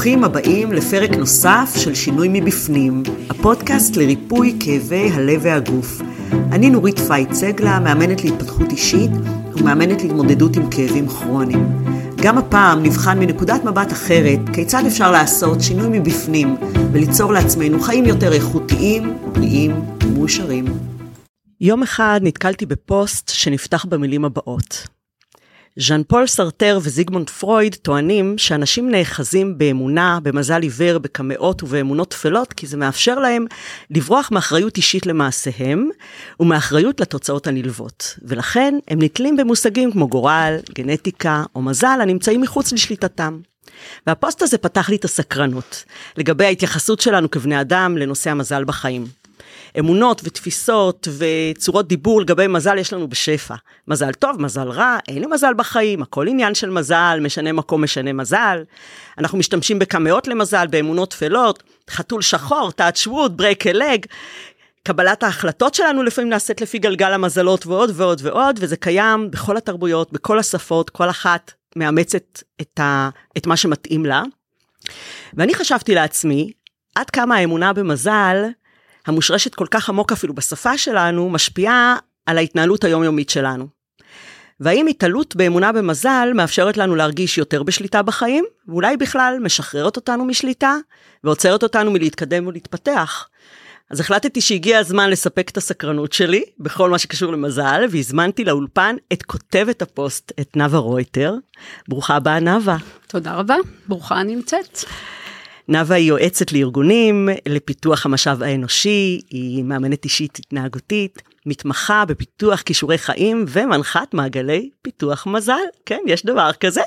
ברוכים הבאים לפרק נוסף של שינוי מבפנים, הפודקאסט לריפוי כאבי הלב והגוף. אני נורית פייט סגלה, מאמנת להתפתחות אישית ומאמנת להתמודדות עם כאבים כרוניים. גם הפעם נבחן מנקודת מבט אחרת כיצד אפשר לעשות שינוי מבפנים וליצור לעצמנו חיים יותר איכותיים, בריאים ומאושרים. יום אחד נתקלתי בפוסט שנפתח במילים הבאות: ז'אן פול סרטר וזיגמונד פרויד טוענים שאנשים נאחזים באמונה, במזל עיוור, בקמעות ובאמונות טפלות, כי זה מאפשר להם לברוח מאחריות אישית למעשיהם ומאחריות לתוצאות הנלוות. ולכן הם נתלים במושגים כמו גורל, גנטיקה או מזל הנמצאים מחוץ לשליטתם. והפוסט הזה פתח לי את הסקרנות לגבי ההתייחסות שלנו כבני אדם לנושא המזל בחיים. אמונות ותפיסות וצורות דיבור לגבי מזל יש לנו בשפע. מזל טוב, מזל רע, אין לי מזל בחיים, הכל עניין של מזל, משנה מקום, משנה מזל. אנחנו משתמשים בקמאות למזל, באמונות טפלות, חתול שחור, wood, break a leg. קבלת ההחלטות שלנו לפעמים נעשית לפי גלגל המזלות ועוד ועוד ועוד, וזה קיים בכל התרבויות, בכל השפות, כל אחת מאמצת את, ה, את מה שמתאים לה. ואני חשבתי לעצמי, עד כמה האמונה במזל המושרשת כל כך עמוק אפילו בשפה שלנו, משפיעה על ההתנהלות היומיומית שלנו. והאם התעלות באמונה במזל מאפשרת לנו להרגיש יותר בשליטה בחיים, ואולי בכלל משחררת אותנו משליטה, ועוצרת אותנו מלהתקדם ולהתפתח. אז החלטתי שהגיע הזמן לספק את הסקרנות שלי בכל מה שקשור למזל, והזמנתי לאולפן את כותבת הפוסט, את נאוה רויטר. ברוכה הבאה, נאוה. תודה רבה, ברוכה נמצאת. נאוה היא יועצת לארגונים, לפיתוח המשאב האנושי, היא מאמנת אישית התנהגותית, מתמחה בפיתוח כישורי חיים ומנחת מעגלי פיתוח מזל. כן, יש דבר כזה.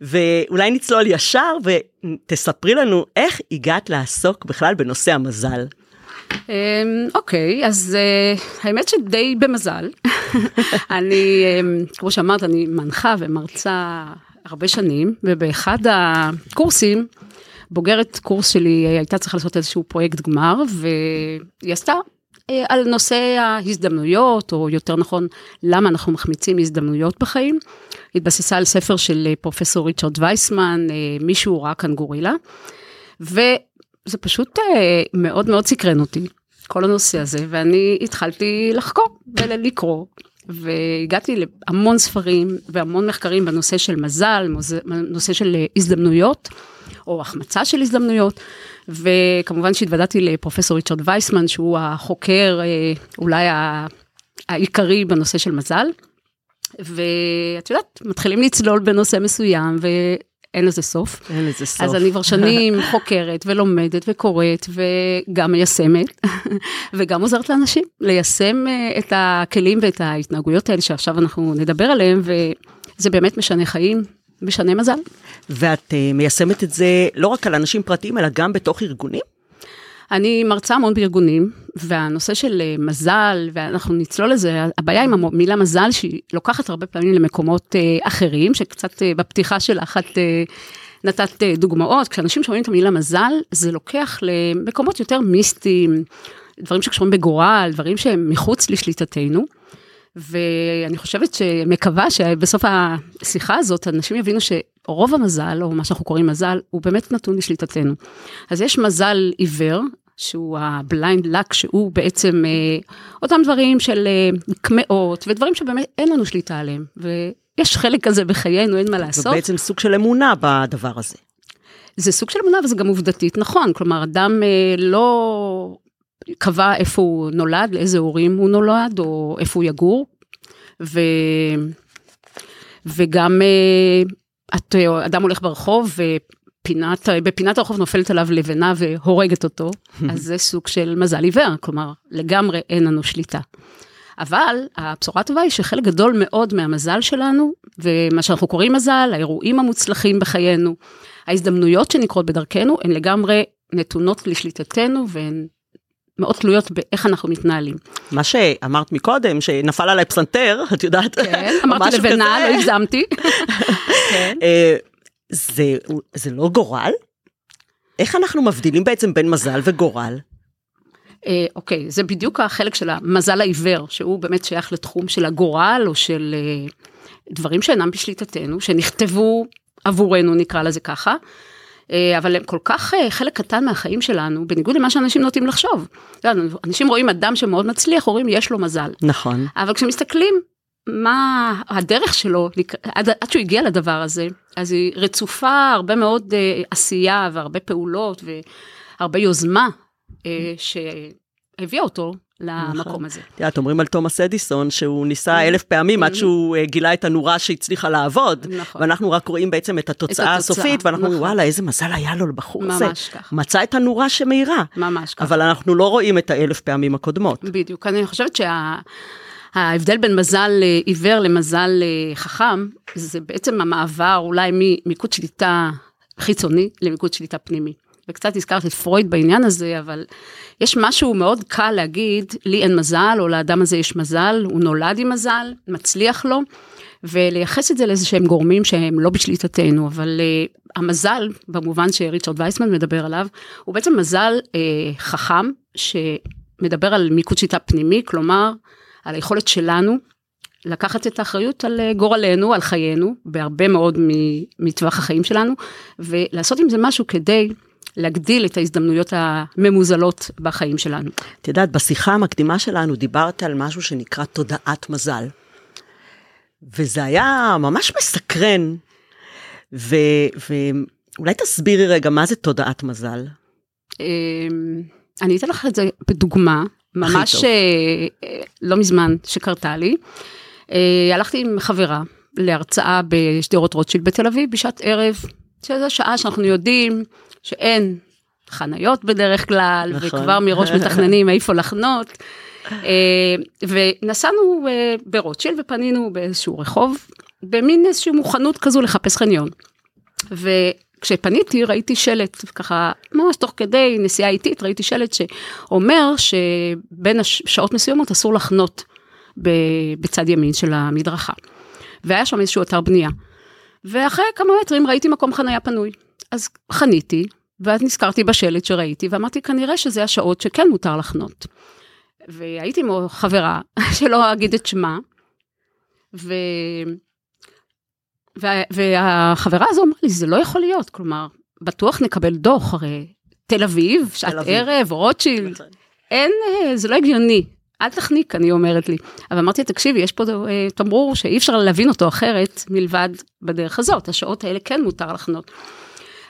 ואולי נצלול ישר ותספרי לנו איך הגעת לעסוק בכלל בנושא המזל. אמ, אוקיי, אז אה, האמת שדי במזל. אני, אמ, כמו שאמרת, אני מנחה ומרצה הרבה שנים, ובאחד הקורסים, בוגרת קורס שלי הייתה צריכה לעשות איזשהו פרויקט גמר, והיא עשתה אה, על נושא ההזדמנויות, או יותר נכון, למה אנחנו מחמיצים הזדמנויות בחיים. התבססה על ספר של אה, פרופסור ריצ'רד וייסמן, אה, מישהו ראה כאן גורילה, וזה פשוט מאוד מאוד סקרן אותי, כל הנושא הזה, ואני התחלתי לחקור ולקרוא. והגעתי להמון ספרים והמון מחקרים בנושא של מזל, נושא של הזדמנויות. או החמצה של הזדמנויות. וכמובן שהתוודעתי לפרופסור ריצ'רד וייסמן, שהוא החוקר אה, אולי העיקרי בנושא של מזל. ואת יודעת, מתחילים לצלול בנושא מסוים, ואין לזה סוף. אין לזה סוף. אז אני כבר שנים חוקרת ולומדת וקוראת וגם מיישמת, וגם עוזרת לאנשים ליישם אה, את הכלים ואת ההתנהגויות האלה שעכשיו אנחנו נדבר עליהם, וזה באמת משנה חיים, משנה מזל. ואת uh, מיישמת את זה לא רק על אנשים פרטיים, אלא גם בתוך ארגונים? אני מרצה המון בארגונים, והנושא של uh, מזל, ואנחנו נצלול לזה, הבעיה עם המילה מזל, שהיא לוקחת הרבה פעמים למקומות uh, אחרים, שקצת בפתיחה שלך את... נתת דוגמאות, כשאנשים שומעים את המילה מזל, זה לוקח למקומות יותר מיסטיים, דברים שקשורים בגורל, דברים שהם מחוץ לשליטתנו. ואני חושבת שמקווה שבסוף השיחה הזאת אנשים יבינו שרוב המזל, או מה שאנחנו קוראים מזל, הוא באמת נתון לשליטתנו. אז יש מזל עיוור, שהוא ה-blind luck, שהוא בעצם אה, אותם דברים של אה, קמעות, ודברים שבאמת אין לנו שליטה עליהם. ויש חלק כזה בחיינו, אין מה לעשות. זה בעצם סוג של אמונה בדבר הזה. זה סוג של אמונה וזה גם עובדתית נכון, כלומר אדם אה, לא קבע איפה הוא נולד, לאיזה הורים הוא נולד, או איפה הוא יגור. ו... וגם אה, את, אדם הולך ברחוב ופינת, בפינת הרחוב נופלת עליו לבנה והורגת אותו, אז זה סוג של מזל עיוור, כלומר לגמרי אין לנו שליטה. אבל הבשורה הטובה היא שחלק גדול מאוד מהמזל שלנו, ומה שאנחנו קוראים מזל, האירועים המוצלחים בחיינו, ההזדמנויות שנקרות בדרכנו, הן לגמרי נתונות לשליטתנו והן מאוד תלויות באיך אנחנו מתנהלים. מה שאמרת מקודם, שנפל עליי פסנתר, את יודעת, כן, אמרתי לבנה, לא הגזמתי. כן. אה, זה, זה לא גורל? איך אנחנו מבדילים בעצם בין מזל וגורל? אה, אוקיי, זה בדיוק החלק של המזל העיוור, שהוא באמת שייך לתחום של הגורל, או של אה, דברים שאינם בשליטתנו, שנכתבו עבורנו, נקרא לזה ככה. אה, אבל הם כל כך אה, חלק קטן מהחיים שלנו, בניגוד למה שאנשים נוטים לחשוב. אנשים רואים אדם שמאוד מצליח, אומרים יש לו מזל. נכון. אבל כשמסתכלים מה הדרך שלו עד, עד שהוא הגיע לדבר הזה, אז היא רצופה הרבה מאוד uh, עשייה והרבה פעולות והרבה יוזמה uh, שהביאה אותו למקום נכון. הזה. את יודעת, אומרים על תומאס אדיסון שהוא ניסה mm-hmm. אלף פעמים עד mm-hmm. שהוא uh, גילה את הנורה שהצליחה לעבוד. נכון. ואנחנו רק רואים בעצם את התוצאה הסופית, ואנחנו אומרים, נכון. וואלה, איזה מזל היה לו לבחור הזה. ממש כך. מצא את הנורה שמאירה. ממש כך. אבל אנחנו לא רואים את האלף פעמים הקודמות. בדיוק, אני חושבת שה... ההבדל בין מזל אה, עיוור למזל אה, חכם, זה בעצם המעבר אולי ממיקוד שליטה חיצוני למיקוד שליטה פנימי. וקצת הזכרת את פרויד בעניין הזה, אבל יש משהו מאוד קל להגיד, לי אין מזל, או לאדם הזה יש מזל, הוא נולד עם מזל, מצליח לו, ולייחס את זה לאיזה שהם גורמים שהם לא בשליטתנו, אבל uh, המזל, במובן שריצ'רד וייסמן מדבר עליו, הוא בעצם מזל uh, חכם, שמדבר על מיקוד שיטה פנימי, כלומר, על היכולת שלנו לקחת את האחריות על אה, גורלנו, על חיינו, בהרבה מאוד מטווח החיים שלנו, ולעשות עם זה משהו כדי להגדיל את ההזדמנויות הממוזלות בחיים שלנו. את יודעת, בשיחה המקדימה שלנו דיברת על משהו שנקרא תודעת מזל. וזה היה ממש מסקרן, ו, ואולי תסבירי רגע מה זה תודעת מזל. אמ, אני אתן לך את זה בדוגמה, ממש אה, לא מזמן שקרתה לי. אה, הלכתי עם חברה להרצאה בשדרות רוטשילד בתל אביב בשעת ערב, שזו שעה שאנחנו יודעים שאין חניות בדרך כלל, נכון. וכבר מראש מתכננים איפה לחנות. ונסענו ברוטשילד ופנינו באיזשהו רחוב, במין איזושהי מוכנות כזו לחפש חניון. כשפניתי ראיתי שלט, ככה ממש תוך כדי נסיעה איטית ראיתי שלט שאומר שבין השעות מסוימות אסור לחנות בצד ימין של המדרכה. והיה שם איזשהו אתר בנייה. ואחרי כמה מטרים ראיתי מקום חניה פנוי. אז חניתי, ואז נזכרתי בשלט שראיתי, ואמרתי כנראה שזה השעות שכן מותר לחנות. והייתי עם חברה, שלא אגיד את שמה, ו... וה, והחברה הזו אמרה לי, זה לא יכול להיות, כלומר, בטוח נקבל דוח, הרי תל אביב, שעת ערב, רוטשילד, אין, אה, זה לא הגיוני. אל תחניק, אני אומרת לי. אבל אמרתי, תקשיבי, יש פה אה, תמרור שאי אפשר להבין אותו אחרת מלבד בדרך הזאת, השעות האלה כן מותר לחנות.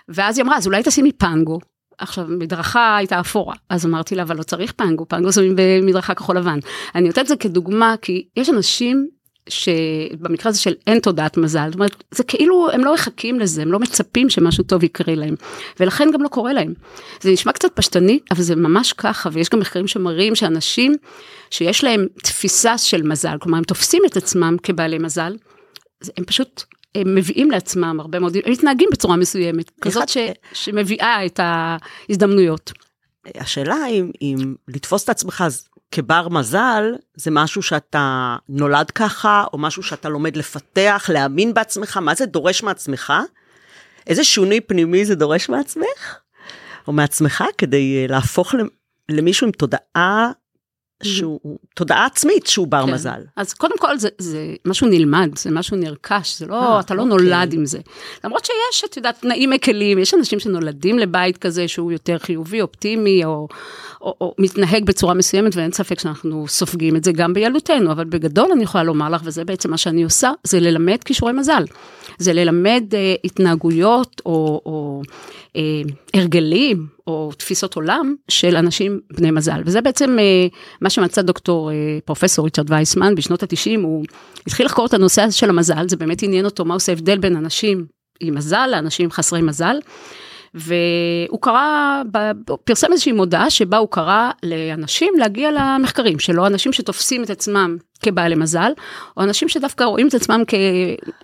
ואז היא אמרה, אז אולי תשימי פנגו. עכשיו, מדרכה הייתה אפורה, אז אמרתי לה, אבל לא צריך פנגו, פנגו שמים במדרכה כחול לבן. אני נותנת את זה כדוגמה, כי יש אנשים שבמקרה הזה של אין תודעת מזל, זאת אומרת, זה כאילו הם לא מחכים לזה, הם לא מצפים שמשהו טוב יקרה להם, ולכן גם לא קורה להם. זה נשמע קצת פשטני, אבל זה ממש ככה, ויש גם מחקרים שמראים שאנשים שיש להם תפיסה של מזל, כלומר הם תופסים את עצמם כבעלי מזל, הם פשוט הם מביאים לעצמם הרבה מאוד, הם מתנהגים בצורה מסוימת, כזאת ש, שמביאה את ההזדמנויות. השאלה אם, אם לתפוס את עצמך כבר מזל, זה משהו שאתה נולד ככה, או משהו שאתה לומד לפתח, להאמין בעצמך, מה זה דורש מעצמך? איזה שוני פנימי זה דורש מעצמך? או מעצמך כדי אה, להפוך למישהו עם תודעה שהוא תודעה עצמית שהוא בר כן. מזל. אז קודם כל זה, זה משהו נלמד, זה משהו נרכש, זה לא, 아, אה, אתה לא אוקיי. נולד עם זה. למרות שיש, את יודעת, תנאים מקלים, יש אנשים שנולדים לבית כזה שהוא יותר חיובי, אופטימי, או, או, או מתנהג בצורה מסוימת, ואין ספק שאנחנו סופגים את זה גם בילדותנו, אבל בגדול אני יכולה לומר לך, וזה בעצם מה שאני עושה, זה ללמד כישורי מזל. זה ללמד אה, התנהגויות או, או אה, הרגלים או תפיסות עולם של אנשים בני מזל. וזה בעצם אה, מה שמצא דוקטור אה, פרופסור ריצ'רד וייסמן בשנות ה-90, הוא התחיל לחקור את הנושא הזה של המזל, זה באמת עניין אותו מה עושה הבדל בין אנשים עם מזל לאנשים חסרי מזל. והוא קרא, פרסם איזושהי מודעה שבה הוא קרא לאנשים להגיע למחקרים שלו, אנשים שתופסים את עצמם כבעלי מזל, או אנשים שדווקא רואים את עצמם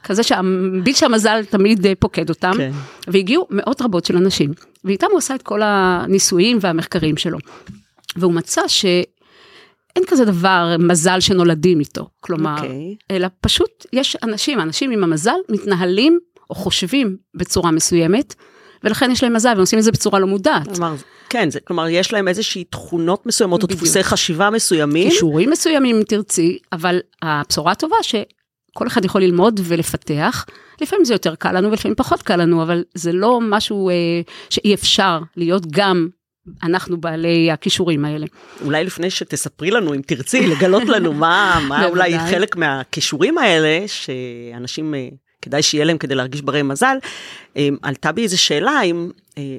ככזה שהביט שהמזל תמיד אה, פוקד אותם, כן. והגיעו מאות רבות של אנשים, ואיתם הוא עשה את כל הניסויים והמחקרים שלו. והוא מצא ש... אין כזה דבר מזל שנולדים איתו, כלומר, okay. אוקיי. אלא פשוט יש אנשים, אנשים עם המזל מתנהלים או חושבים בצורה מסוימת, ולכן יש להם מזל, והם עושים את זה בצורה לא מודעת. כלומר, כן, זה, כלומר, יש להם איזושהי תכונות מסוימות, בדיוק. או דפוסי חשיבה מסוימים. כישורים מסוימים, אם תרצי, אבל הבשורה הטובה ש... כל אחד יכול ללמוד ולפתח. לפעמים זה יותר קל לנו ולפעמים פחות קל לנו, אבל זה לא משהו אה, שאי אפשר להיות גם אנחנו בעלי הכישורים האלה. אולי לפני שתספרי לנו, אם תרצי, לגלות לנו מה, מה אולי חלק מהכישורים האלה, שאנשים, אה, כדאי שיהיה להם כדי להרגיש ברי מזל, אה, עלתה בי איזו שאלה, אם אה,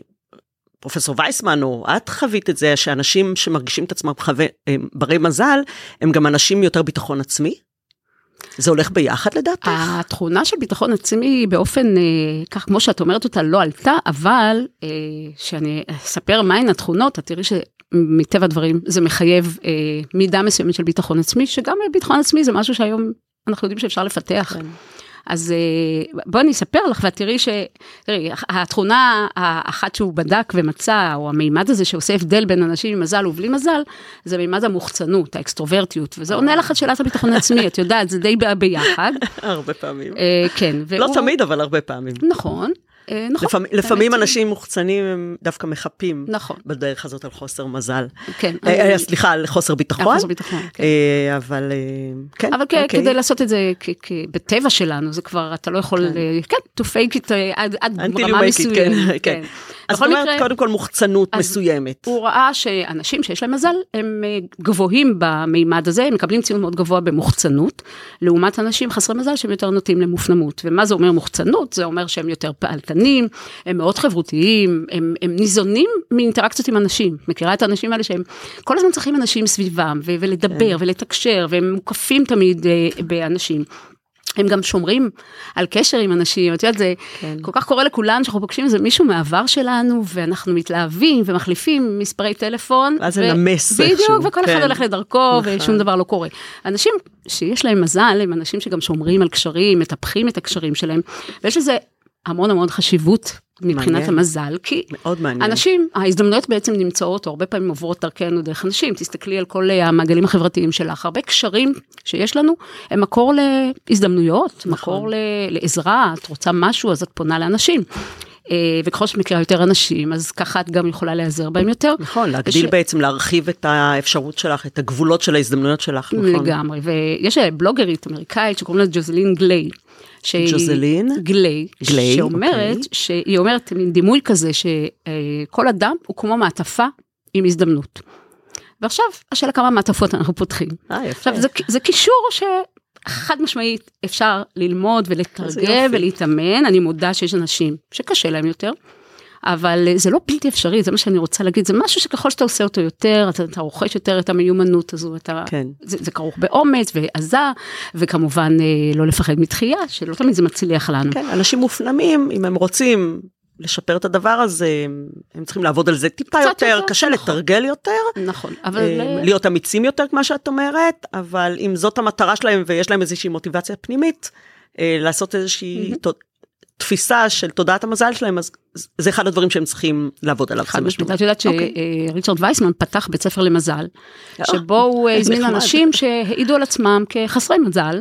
פרופסור וייסמן, או את חווית את זה, שאנשים שמרגישים את עצמם חווה, ברי מזל, הם גם אנשים יותר ביטחון עצמי? זה הולך ביחד לדעתך? התכונה של ביטחון עצמי באופן, אה, כך כמו שאת אומרת אותה, לא עלתה, אבל אה, שאני אספר מהן התכונות, את תראי שמטבע הדברים זה מחייב אה, מידה מסוימת של ביטחון עצמי, שגם ביטחון עצמי זה משהו שהיום אנחנו יודעים שאפשר לפתח. כן. אז אה, בואי אני אספר לך ואת תראי ש... תראי, התכונה האחת שהוא בדק ומצא, או המימד הזה שעושה הבדל בין אנשים עם מזל ובלי מזל, זה מימד המוחצנות, האקסטרוברטיות, וזה עונה לך את שאלת הביטחון העצמי, את יודעת, זה די ביחד. הרבה פעמים. אה, כן. לא תמיד, אבל הרבה פעמים. נכון. אה, נכון. לפעמים, לפעמים אנשים מוחצנים הם דווקא מחפים נכון. בדרך הזאת על חוסר מזל. כן. אה, אני... סליחה, על חוסר ביטחון. על חוסר ביטחון, כן. אה, אבל כן. אבל אוקיי. כדי לעשות את זה בטבע שלנו, זה כבר, אתה לא יכול, כן, כן to fake it עד, עד רמה מסוימת. כן, כן. כן. אז זאת אומרת, קודם כל מוחצנות מסוימת. הוא ראה שאנשים שיש להם מזל, הם גבוהים במימד הזה, הם מקבלים ציון מאוד גבוה במוחצנות, לעומת אנשים חסרי מזל שהם יותר נוטים למופנמות. ומה זה אומר מוחצנות? זה אומר שהם יותר פעלתנים. קטנים, הם מאוד חברותיים, הם, הם ניזונים מאינטראקציות עם אנשים. מכירה את האנשים האלה שהם כל הזמן צריכים אנשים סביבם, ו- ולדבר כן. ולתקשר, והם מוקפים תמיד uh, באנשים. הם גם שומרים על קשר עם אנשים, את יודעת, זה כן. כל כך קורה לכולנו שאנחנו פוגשים איזה מישהו מהעבר שלנו, ואנחנו מתלהבים ומחליפים מספרי טלפון. אז זה נמס איכשהו. בדיוק, וכל כן. אחד הולך לדרכו, נכון. ושום דבר לא קורה. אנשים שיש להם מזל, הם אנשים שגם שומרים על קשרים, מטפחים את הקשרים שלהם, ויש לזה המון המון חשיבות מבחינת מעניין. המזל, כי מאוד מעניין. אנשים, ההזדמנויות בעצם נמצאות, או הרבה פעמים עוברות דרכנו דרך אנשים, תסתכלי על כל המעגלים החברתיים שלך, הרבה קשרים שיש לנו, הם מקור להזדמנויות, נכון. מקור לעזרה, את רוצה משהו, אז את פונה לאנשים. אה, וככל שאת מכירה יותר אנשים, אז ככה את גם יכולה להיעזר בהם יותר. נכון, להגדיל וש... בעצם, להרחיב את האפשרות שלך, את הגבולות של ההזדמנויות שלך, נכון. לגמרי, ויש בלוגרית אמריקאית שקוראים לה ג'וזלין גליי. ג'וזלין? גליי, גליי, שאומרת, אוקיי. שהיא אומרת מין דימוי כזה שכל אדם הוא כמו מעטפה עם הזדמנות. ועכשיו השאלה כמה מעטפות אנחנו פותחים. אה, יפה. עכשיו זה, זה קישור שחד משמעית אפשר ללמוד ולתרגם ולהתאמן, אני מודה שיש אנשים שקשה להם יותר. אבל אה, זה לא בלתי אפשרי, זה מה שאני רוצה להגיד, זה משהו שככל שאתה עושה אותו יותר, אתה, אתה רוכש יותר את המיומנות הזו, אתה, כן. זה, זה כרוך באומץ ועזה, וכמובן אה, לא לפחד מתחייה, שלא תמיד זה מצליח לנו. כן, אנשים מופנמים, אם הם רוצים לשפר את הדבר הזה, הם צריכים לעבוד על זה טיפה יותר, יותר, קשה נכון. לתרגל יותר. נכון, אבל... אה, להיות אמיצים יותר, כמו שאת אומרת, אבל אם זאת המטרה שלהם ויש להם איזושהי מוטיבציה פנימית, לעשות איזושהי mm-hmm. תפיסה של תודעת המזל שלהם, אז זה אחד הדברים שהם צריכים לעבוד עליו. חד משמעית, את יודעת אוקיי. שריצ'רד וייסמן פתח בית ספר למזל, אה, שבו הוא הזמין אנשים שהעידו על עצמם כחסרי מזל.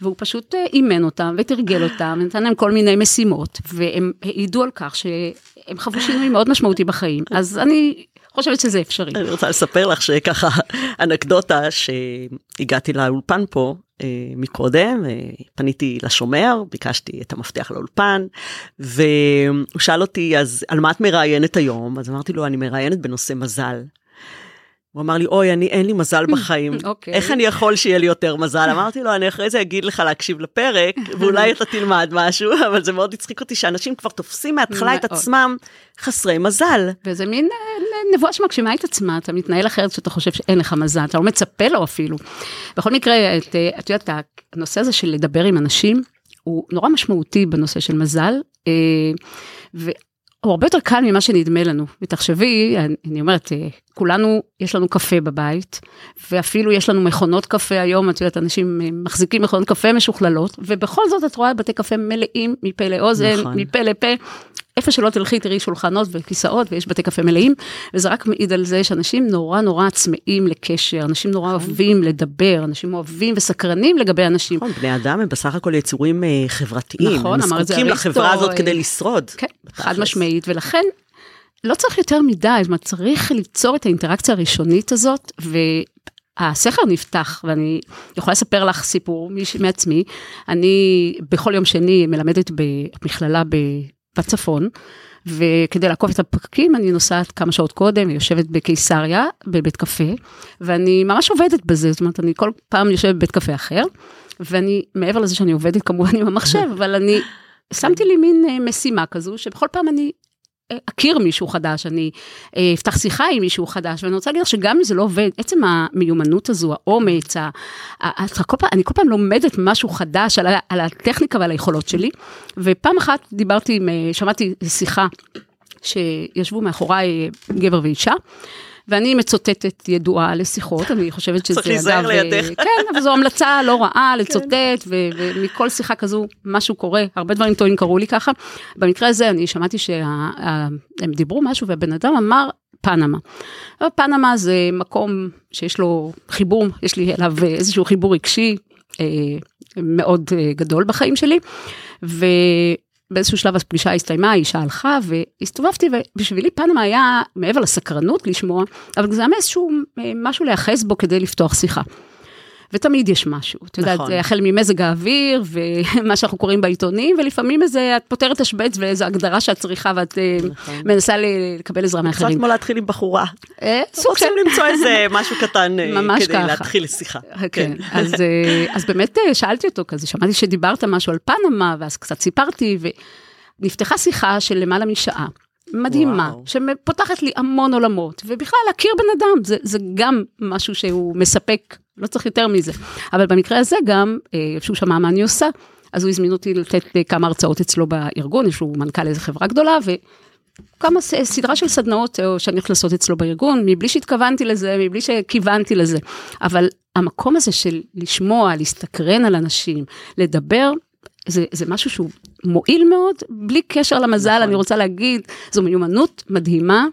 והוא פשוט אה, אימן אותם ותרגל אותם, נתן להם כל מיני משימות, והם העידו על כך שהם חוו שינוי מאוד משמעותי בחיים. אז אני חושבת שזה אפשרי. אני רוצה לספר לך שככה אנקדוטה שהגעתי לאולפן פה אה, מקודם, אה, פניתי לשומר, ביקשתי את המפתח לאולפן, והוא שאל אותי, אז על מה את מראיינת היום? אז אמרתי לו, אני מראיינת בנושא מזל. הוא אמר לי, אוי, אני, אין לי מזל בחיים, okay. אוקיי. איך אני יכול שיהיה לי יותר מזל? אמרתי לו, אני אחרי זה אגיד לך להקשיב לפרק, ואולי אתה תלמד משהו, אבל זה מאוד הצחיק אותי שאנשים כבר תופסים מההתחלה את עצמם חסרי מזל. וזה מין אה, נבואה שמגשימה את עצמה, אתה מתנהל אחרת שאתה חושב שאין לך מזל, אתה לא מצפה לו אפילו. בכל מקרה, את, אה, את יודעת, הנושא הזה של לדבר עם אנשים, הוא נורא משמעותי בנושא של מזל. אה, הוא הרבה יותר קל ממה שנדמה לנו. ותחשבי, אני, אני אומרת, אה, כולנו, יש לנו קפה בבית, ואפילו יש לנו מכונות קפה היום, את יודעת, אנשים מחזיקים מכונות קפה משוכללות, ובכל זאת את רואה בתי קפה מלאים מפה לאוזן, נכון. מפה לפה. איפה שלא תלכי תראי שולחנות וכיסאות ויש בתי קפה מלאים, וזה רק מעיד על זה שאנשים נורא נורא צמאים לקשר, אנשים נורא נכון. אוהבים לדבר, אנשים אוהבים וסקרנים לגבי אנשים. נכון, בני אדם הם בסך הכל יצורים אה, חברתיים, נכון, הם זקוקים לחברה הזאת כדי לשרוד. כן, חד משמעית, ולכן לא צריך יותר מדי, זאת אומרת, צריך ליצור את האינטראקציה הראשונית הזאת, ו... הסכר נפתח, ואני יכולה לספר לך סיפור מעצמי. אני בכל יום שני מלמדת במכללה בצפון, וכדי לעקוף את הפקקים אני נוסעת כמה שעות קודם, יושבת בקיסריה, בבית קפה, ואני ממש עובדת בזה, זאת אומרת, אני כל פעם יושבת בבית קפה אחר, ואני, מעבר לזה שאני עובדת כמובן עם המחשב, אבל אני שמתי לי מין אה, משימה כזו, שבכל פעם אני אכיר מישהו חדש, אני אה, אפתח שיחה עם מישהו חדש, ואני רוצה להגיד לך שגם אם זה לא עובד, עצם המיומנות הזו, האומץ, ה, ה, כל פעם, אני כל פעם לומדת משהו חדש על, על הטכניקה ועל היכולות שלי, ופעם אחת דיברתי עם, אה, שמעתי שיחה שישבו מאחוריי גבר ואישה, ואני מצוטטת ידועה לשיחות, אני חושבת שזה אגב... צריך להיזהר לידך. כן, אבל זו המלצה לא רעה לצוטט, כן. ומכל שיחה כזו משהו קורה, הרבה דברים טועים קרו לי ככה. במקרה הזה אני שמעתי שהם דיברו משהו והבן אדם אמר פנמה. פנמה זה מקום שיש לו חיבור, יש לי אליו איזשהו חיבור רגשי אה, מאוד אה, גדול בחיים שלי. ו... באיזשהו שלב הפגישה הסתיימה, האישה הלכה והסתובבתי ובשבילי פנמה היה מעבר לסקרנות לשמוע, אבל זה היה איזשהו אה, משהו להיאחז בו כדי לפתוח שיחה. ותמיד יש משהו, את יודעת, נכון. החל ממזג האוויר ומה שאנחנו קוראים בעיתונים, ולפעמים איזה, את פותרת השבץ ואיזו הגדרה שאת צריכה ואת אה, נכון. מנסה לקבל עזרה מאחרים. קצת כמו להתחיל עם בחורה. אה, סוג של... למצוא איזה משהו קטן כדי ככה. להתחיל שיחה. כן, כן. אז, אז באמת שאלתי אותו כזה, שמעתי שדיברת משהו על פנמה, ואז קצת סיפרתי, ונפתחה שיחה של למעלה משעה. מדהימה, וואו. שפותחת לי המון עולמות, ובכלל להכיר בן אדם, זה, זה גם משהו שהוא מספק, לא צריך יותר מזה. אבל במקרה הזה גם, אה, שהוא שמע מה אני עושה, אז הוא הזמין אותי לתת כמה הרצאות אצלו בארגון, שהוא מנכ"ל איזה חברה גדולה, וכמה סדרה של סדנאות אה, שאני הולכת לעשות אצלו בארגון, מבלי שהתכוונתי לזה, מבלי שכיוונתי לזה. אבל המקום הזה של לשמוע, להסתקרן על אנשים, לדבר, זה, זה משהו שהוא מועיל מאוד, בלי קשר למזל, נכון. אני רוצה להגיד, זו מיומנות מדהימה,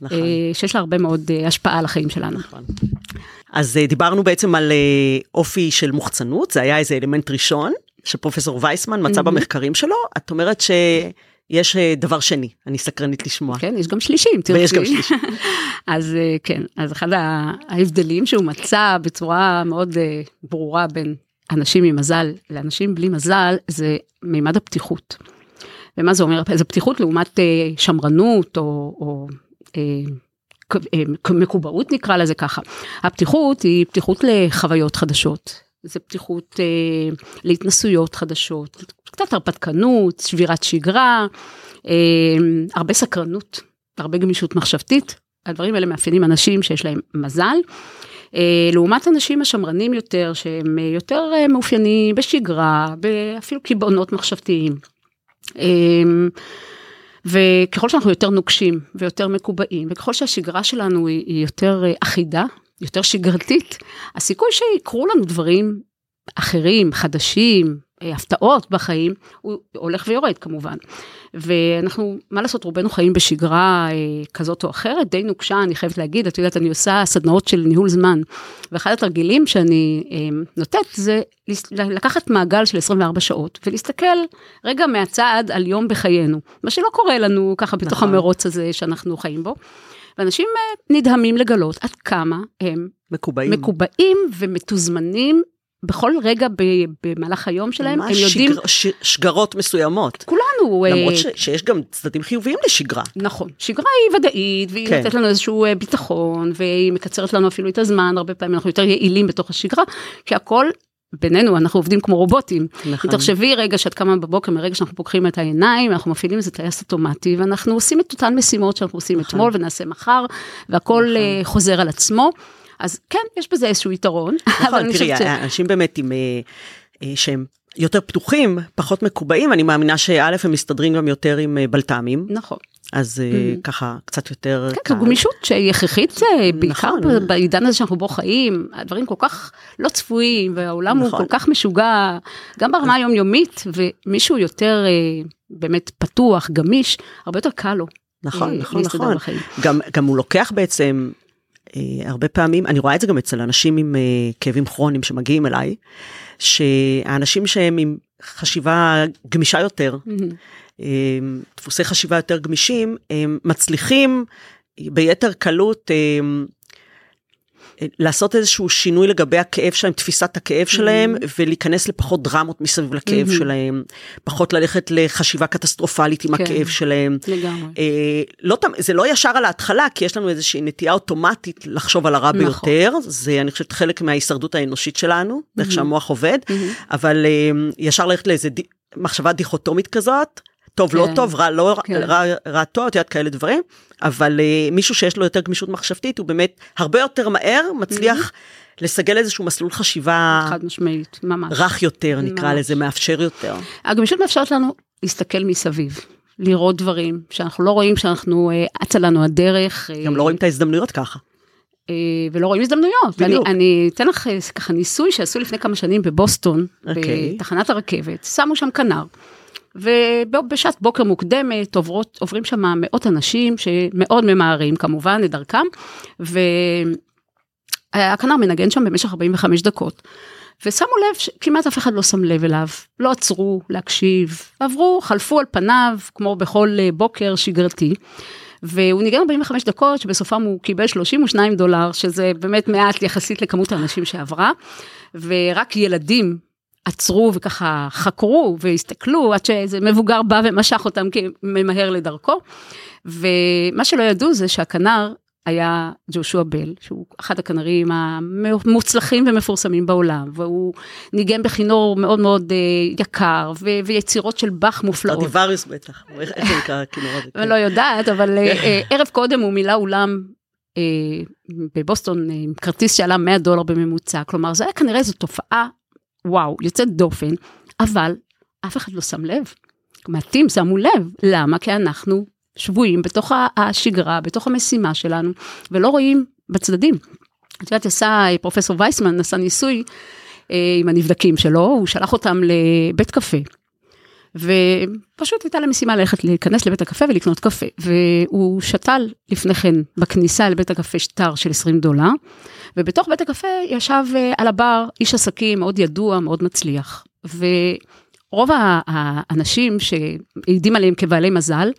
נכון. אה, שיש לה הרבה מאוד אה, השפעה על החיים שלנו. נכון. אז אה, דיברנו בעצם על אופי של מוחצנות, זה היה איזה אלמנט ראשון שפרופסור וייסמן מצא mm-hmm. במחקרים שלו, את אומרת ש... יש דבר שני, אני סקרנית לשמוע. כן, יש גם שלישים, תראי. ויש גם שלישים. אז כן, אז אחד ההבדלים שהוא מצא בצורה מאוד ברורה בין אנשים עם מזל לאנשים בלי מזל זה מימד הפתיחות. ומה זה אומר? זה פתיחות לעומת אה, שמרנות או, או אה, אה, מקובעות נקרא לזה ככה. הפתיחות היא פתיחות לחוויות חדשות. זה פתיחות אה, להתנסויות חדשות, קצת הרפתקנות, שבירת שגרה, אה, הרבה סקרנות, הרבה גמישות מחשבתית. הדברים האלה מאפיינים אנשים שיש להם מזל. אה, לעומת אנשים השמרנים יותר, שהם יותר אה, מאופיינים בשגרה, אפילו קיבעונות מחשבתיים. אה, וככל שאנחנו יותר נוקשים ויותר מקובעים, וככל שהשגרה שלנו היא יותר אחידה, יותר שגרתית, הסיכוי שיקרו לנו דברים אחרים, חדשים, הפתעות בחיים, הוא הולך ויורד כמובן. ואנחנו, מה לעשות, רובנו חיים בשגרה אה, כזאת או אחרת, די נוקשה, אני חייבת להגיד, את יודעת, אני עושה סדנאות של ניהול זמן, ואחד התרגילים שאני אה, נותנת זה לקחת מעגל של 24 שעות, ולהסתכל רגע מהצד על יום בחיינו, מה שלא קורה לנו ככה בתוך נכון. המרוץ הזה שאנחנו חיים בו. ואנשים אה, נדהמים לגלות עד כמה הם מקובעים, מקובעים ומתוזמנים בכל רגע במהלך היום שלהם, הם יודעים... ממש שגר, שגרות מסוימות. כולנו. אה, למרות ש, שיש גם צדדים חיוביים לשגרה. נכון, שגרה היא ודאית, והיא כן. נותנת לנו איזשהו אה, ביטחון, והיא מקצרת לנו אפילו את הזמן, הרבה פעמים אנחנו יותר יעילים בתוך השגרה, כי הכל בינינו, אנחנו עובדים כמו רובוטים. נכון. תחשבי רגע שאת קמה בבוקר, מרגע שאנחנו פוקחים את העיניים, אנחנו מפעילים איזה טייס אוטומטי, ואנחנו עושים את אותן משימות שאנחנו עושים נכון. אתמול ונעשה מחר, והכל נכון. אה, חוזר על עצמו. אז כן, יש בזה איזשהו יתרון. נכון, תראי, ש... אנשים באמת עם, אה, אה, שהם יותר פתוחים, פחות מקובעים, אני מאמינה שא' הם מסתדרים גם יותר עם אה, בלת"מים. נכון. אז mm-hmm. ככה קצת יותר כן, זו גמישות שהיא הכרחית בעיקר נכון. בעידן הזה שאנחנו בו חיים, הדברים כל כך לא צפויים והעולם נכון. הוא כל כך משוגע, גם ברמה היומיומית, ומישהו יותר באמת פתוח, גמיש, הרבה יותר קל לו. נכון, נכון, נכון. גם, גם הוא לוקח בעצם הרבה פעמים, אני רואה את זה גם אצל אנשים עם אה, כאבים כרוניים שמגיעים אליי, שהאנשים שהם עם חשיבה גמישה יותר, mm-hmm. דפוסי חשיבה יותר גמישים, הם מצליחים ביתר קלות לעשות איזשהו שינוי לגבי הכאב שלהם, תפיסת הכאב שלהם, ולהיכנס לפחות דרמות מסביב לכאב שלהם, פחות ללכת לחשיבה קטסטרופלית עם כן. הכאב שלהם. לגמרי. אה, לא, זה לא ישר על ההתחלה, כי יש לנו איזושהי נטייה אוטומטית לחשוב על הרע נכון. ביותר, זה אני חושבת חלק מההישרדות האנושית שלנו, איך שהמוח עובד, אבל אה, ישר ללכת לאיזה מחשבה דיכוטומית כזאת, טוב לא כן. טוב, רע לא כן. רע, רע טוב, את יודעת כאלה דברים, אבל אה, מישהו שיש לו יותר גמישות מחשבתית, הוא באמת הרבה יותר מהר מצליח לסגל איזשהו מסלול חשיבה חד משמעית, ממש. רך יותר, נקרא ממש. לזה, מאפשר יותר. הגמישות מאפשרת לנו להסתכל מסביב, לראות דברים שאנחנו לא רואים, שאנחנו, אה, אצה לנו הדרך. אה, גם לא רואים את ההזדמנויות ככה. ולא רואים הזדמנויות. אני, בדיוק. אני אתן לך ככה ניסוי שעשו לפני כמה שנים בבוסטון, אוקיי. בתחנת הרכבת, שמו שם כנר. ובשעת בוקר מוקדמת עוברות, עוברים שם מאות אנשים שמאוד ממהרים כמובן את דרכם, והכנר מנגן שם במשך 45 דקות. ושמו לב שכמעט אף אחד לא שם לב אליו, לא עצרו להקשיב, עברו, חלפו על פניו כמו בכל אה, בוקר שגרתי. והוא ניגן 45 דקות שבסופם הוא קיבל 32 דולר שזה באמת מעט יחסית לכמות האנשים שעברה ורק ילדים עצרו וככה חקרו והסתכלו עד שאיזה מבוגר בא ומשך אותם ממהר לדרכו. ומה שלא ידעו זה שהכנר היה ג'ושוע בל, שהוא אחד הכנרים המוצלחים ומפורסמים בעולם, והוא ניגן בכינור מאוד מאוד אה, יקר, ו- ויצירות של באך מופלאות. סטרדיווריוס בטח, איך זה נקרא הכינור הזה? אני לא יודעת, אבל אה, אה, ערב קודם הוא מילא אולם בבוסטון עם כרטיס שעלה 100 דולר בממוצע, כלומר זה היה כנראה איזו תופעה, וואו, יוצאת דופן, אבל אף אחד לא שם לב. מעטים שמו לב, למה? כי אנחנו שבויים בתוך השגרה, בתוך המשימה שלנו, ולא רואים בצדדים. את יודעת, עשה, פרופסור וייסמן עשה ניסוי אה, עם הנבדקים שלו, הוא שלח אותם לבית קפה. ופשוט הייתה להם משימה ללכת להיכנס לבית הקפה ולקנות קפה. והוא שתל לפני כן בכניסה לבית הקפה שטר של 20 דולר, ובתוך בית הקפה ישב אה, על הבר איש עסקים מאוד ידוע, מאוד מצליח. ורוב האנשים שהעידים עליהם כבעלי מזל,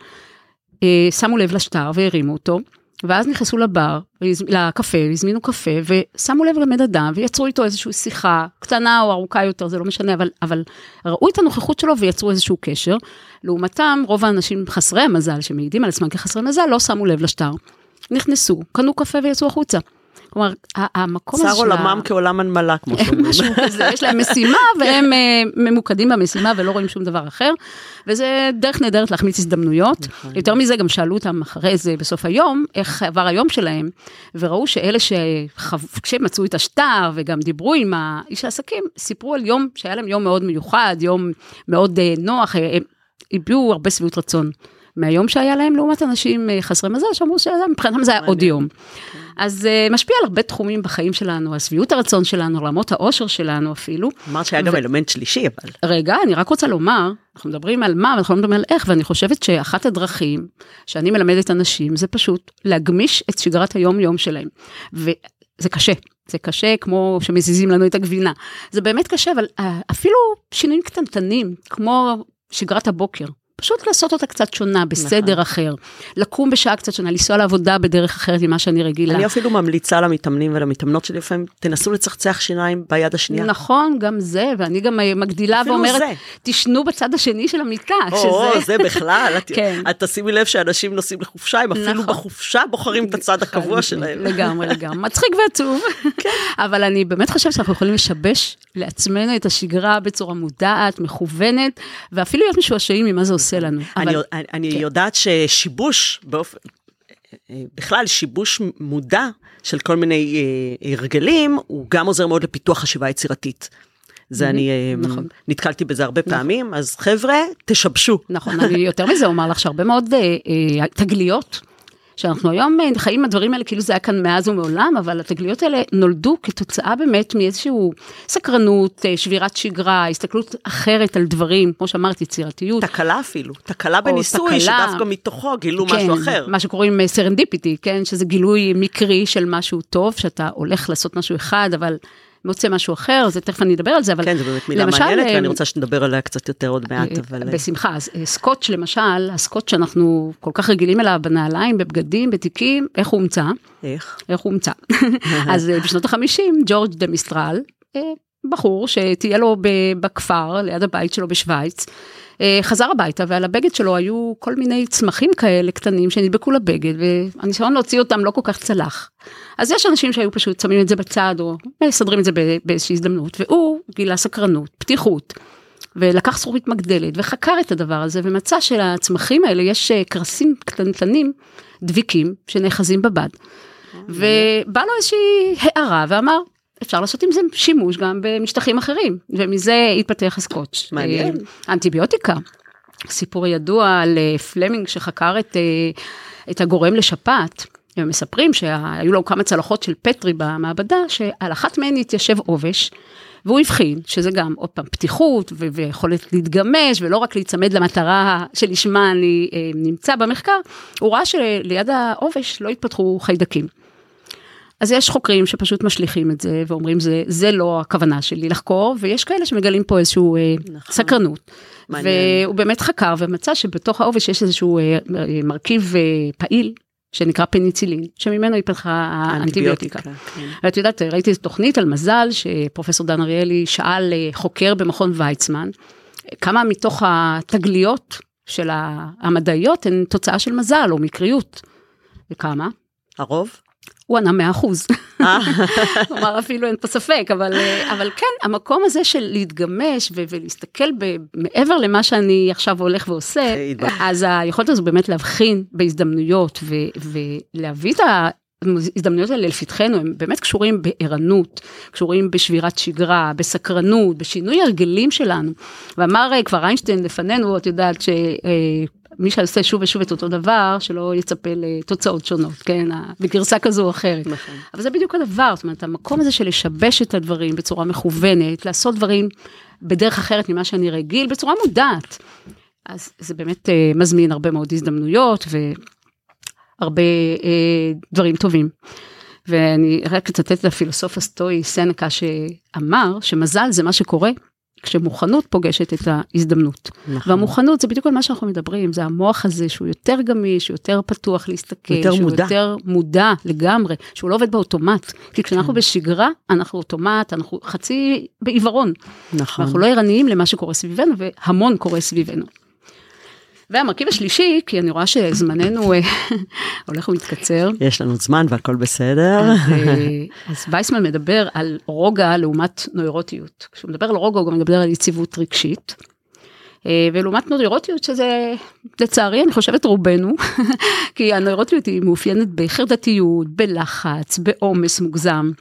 אה, שמו לב לשטר והרימו אותו, ואז נכנסו לבר, לקפה, הזמינו קפה, ושמו לב לבן אדם, ויצרו איתו איזושהי שיחה, קטנה או ארוכה יותר, זה לא משנה, אבל, אבל ראו את הנוכחות שלו ויצרו איזשהו קשר. לעומתם, רוב האנשים חסרי המזל, שמעידים על עצמם כחסרי מזל, לא שמו לב לשטר. נכנסו, קנו קפה ויצאו החוצה. כלומר, המקום הזה צר עולמם כעולם הנמלה, כמו שאומרים. משהו כזה, יש להם משימה והם אה, ממוקדים במשימה ולא רואים שום דבר אחר, וזה דרך נהדרת להחמיץ הזדמנויות. יותר מזה, גם שאלו אותם אחרי זה, בסוף היום, איך עבר היום שלהם, וראו שאלה שכשהם מצאו את השטר וגם דיברו עם האיש העסקים, סיפרו על יום שהיה להם יום מאוד מיוחד, יום מאוד אה, נוח, הם הביעו הרבה שביעות רצון. מהיום שהיה להם לעומת אנשים חסרי מזל שאמרו שמבחינתם זה היה עוד יום. אז uh, משפיע על הרבה תחומים בחיים שלנו, על שביעות הרצון שלנו, רמות האושר שלנו אפילו. אמרת שהיה גם אלמנט שלישי אבל. רגע, אני רק רוצה לומר, אנחנו מדברים על מה, אנחנו לא מדברים על איך, ואני חושבת שאחת הדרכים שאני מלמדת אנשים זה פשוט להגמיש את שגרת היום-יום שלהם. וזה קשה, זה קשה כמו שמזיזים לנו את הגבינה. זה באמת קשה, אבל אפילו שינויים קטנטנים, כמו שגרת הבוקר. פשוט לעשות אותה קצת שונה, בסדר נכון. אחר. לקום בשעה קצת שונה, לנסוע לעבודה בדרך אחרת ממה שאני רגילה. אני אפילו ממליצה למתאמנים ולמתאמנות שלי לפעמים, תנסו לצחצח שיניים ביד השנייה. נכון, גם זה, ואני גם מגדילה ואומרת, זה. תשנו בצד השני של המיטה. או, שזה... זה בכלל, את, כן. את תשימי לב שאנשים נוסעים לחופשה, הם אפילו נכון. בחופשה בוחרים את הצד הקבוע שלהם. לגמרי, לגמרי, מצחיק ועצוב. כן. אבל אני באמת חושבת שאנחנו יכולים לשבש לעצמנו את השגרה בצורה מודעת, מכוונת, ואפילו להיות משועשעים ממה זה עושה. עושה לנו. אני, אבל... אני, אני כן. יודעת ששיבוש, באופן, בכלל שיבוש מודע של כל מיני אה, הרגלים, הוא גם עוזר מאוד לפיתוח חשיבה יצירתית. זה אני נכון. נתקלתי בזה הרבה נכון. פעמים, אז חבר'ה, תשבשו. נכון, אני יותר מזה אומר לך שהרבה מאוד אה, אה, תגליות. שאנחנו היום חיים הדברים האלה כאילו זה היה כאן מאז ומעולם, אבל התגליות האלה נולדו כתוצאה באמת מאיזשהו סקרנות, שבירת שגרה, הסתכלות אחרת על דברים, כמו שאמרת, יצירתיות. תקלה אפילו, תקלה בניסוי, תקלה, שדווקא מתוכו גילו כן, משהו אחר. מה שקוראים serendipity, כן, שזה גילוי מקרי של משהו טוב, שאתה הולך לעשות משהו אחד, אבל מוצא משהו אחר, אז תכף אני אדבר על זה, אבל כן, זו באמת מילה למשל, מעניינת, אה, ואני רוצה שנדבר עליה קצת יותר עוד מעט, אה, אבל... אה, בשמחה, אז סקוץ' למשל, הסקוץ' שאנחנו כל כך רגילים אליו בנעליים, בבגדים, בתיקים, איך הוא הומצא? איך? איך הוא הומצא? אז בשנות החמישים, ג'ורג' דה מיסטרל, בחור שתהיה לו בכפר, ליד הבית שלו בשוויץ, חזר הביתה ועל הבגד שלו היו כל מיני צמחים כאלה קטנים שנדבקו לבגד והניסיון להוציא אותם לא כל כך צלח. אז יש אנשים שהיו פשוט שמים את זה בצד או מסדרים את זה באיזושהי הזדמנות והוא גילה סקרנות, פתיחות. ולקח זכוכית מגדלת וחקר את הדבר הזה ומצא שלצמחים האלה יש אה, קרסים קטנטנים דביקים שנאחזים בבד. ובא לו איזושהי הערה ואמר אפשר לעשות עם זה שימוש גם במשטחים אחרים ומזה התפתח הסקוץ'. מעניין. אה, אנטיביוטיקה. סיפור ידוע על אה, פלמינג שחקר את, אה, את הגורם לשפעת. הם מספרים שהיו לו כמה צלחות של פטרי במעבדה שעל אחת מהן התיישב עובש. והוא הבחין שזה גם עוד פעם פתיחות ו- ויכולת להתגמש ולא רק להיצמד למטרה שלשמה אני אה, נמצא במחקר, הוא ראה שליד העובש לא התפתחו חיידקים. אז יש חוקרים שפשוט משליכים את זה ואומרים זה, זה לא הכוונה שלי לחקור, ויש כאלה שמגלים פה איזשהו אה, נכון. סקרנות. מעניין. והוא באמת חקר ומצא שבתוך העובש יש איזשהו אה, מרכיב אה, פעיל שנקרא פניצילין, שממנו התפתחה האנטיביוטיקה. כן. ואת יודעת, ראיתי תוכנית על מזל שפרופסור דן אריאלי שאל חוקר במכון ויצמן, כמה מתוך התגליות של המדעיות הן תוצאה של מזל או מקריות. וכמה? הרוב? הוא ענה 100 אחוז. אה, כלומר אפילו אין פה ספק, אבל, אה, אבל כן, המקום הזה של להתגמש ו- ולהסתכל ב- מעבר למה שאני עכשיו הולך ועושה. אז היכולת הזו באמת להבחין בהזדמנויות ו- ולהביא את ההזדמנויות האלה לפתחנו, הם באמת קשורים בערנות, קשורים בשבירת שגרה, בסקרנות, בשינוי הרגלים שלנו. ואמר אה, כבר איינשטיין לפנינו, את יודעת ש... מי שעושה שוב ושוב את אותו דבר, שלא יצפה לתוצאות שונות, כן, בגרסה כזו או אחרת. נכון. אבל זה בדיוק הדבר, זאת אומרת, המקום הזה של לשבש את הדברים בצורה מכוונת, לעשות דברים בדרך אחרת ממה שאני רגיל, בצורה מודעת. אז זה באמת אה, מזמין הרבה מאוד הזדמנויות והרבה אה, דברים טובים. ואני רק אצטט את הפילוסוף הסטואי סנקה שאמר שמזל זה מה שקורה כשמוכנות פוגשת את ההזדמנות. נכון. והמוכנות זה בדיוק על מה שאנחנו מדברים, זה המוח הזה שהוא יותר גמיש, יותר פתוח להסתכל, יותר שהוא מודע. יותר מודע לגמרי, שהוא לא עובד באוטומט. כי כשאנחנו בשגרה, אנחנו אוטומט, אנחנו חצי בעיוורון. נכון. אנחנו לא ערניים למה שקורה סביבנו, והמון קורה סביבנו. והמרכיב השלישי, כי אני רואה שזמננו אה, הולך ומתקצר, יש לנו זמן והכל בסדר. אז, אה, אז וייסמן מדבר על רוגע לעומת נוירוטיות. כשהוא מדבר על רוגע הוא גם מדבר על יציבות רגשית. אה, ולעומת נוירוטיות שזה לצערי אני חושבת רובנו, כי הנוירוטיות היא מאופיינת בחרדתיות, בלחץ, בעומס מוגזם.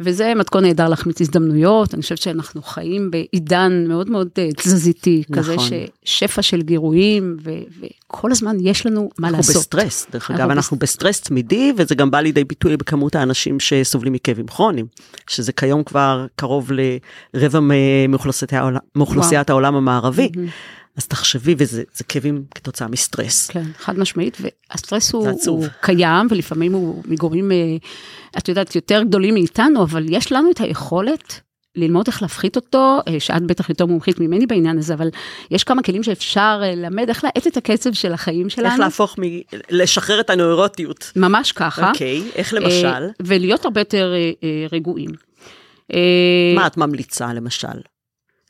וזה מתכון נהדר להחמיץ הזדמנויות, אני חושבת שאנחנו חיים בעידן מאוד מאוד אה, תזזיתי, כזה נכון. ששפע של גירויים, ו- וכל הזמן יש לנו מה אנחנו לעשות. בסטרס, דרך אנחנו אגב, אנחנו בסטרס תמידי, וזה גם בא לידי ביטוי בכמות האנשים שסובלים מכאבים כרוניים, שזה כיום כבר קרוב לרבע מאוכלוסיית העולם- המערבי. אז תחשבי, וזה זה כאבים כתוצאה מסטרס. כן, חד משמעית, והסטרס הוא. הוא קיים ולפעמים הוא מגורמים, אה, את יודעת, יותר גדולים מאיתנו, אבל יש לנו את היכולת ללמוד איך להפחית אותו, אה, שאת בטח יותר מומחית ממני בעניין הזה, אבל יש כמה כלים שאפשר אה, ללמד איך להאט את הקצב של החיים שלנו. איך להפוך מ... לשחרר את הנוירוטיות. ממש ככה. אוקיי, איך למשל? ולהיות הרבה יותר רגועים. מה את ממליצה למשל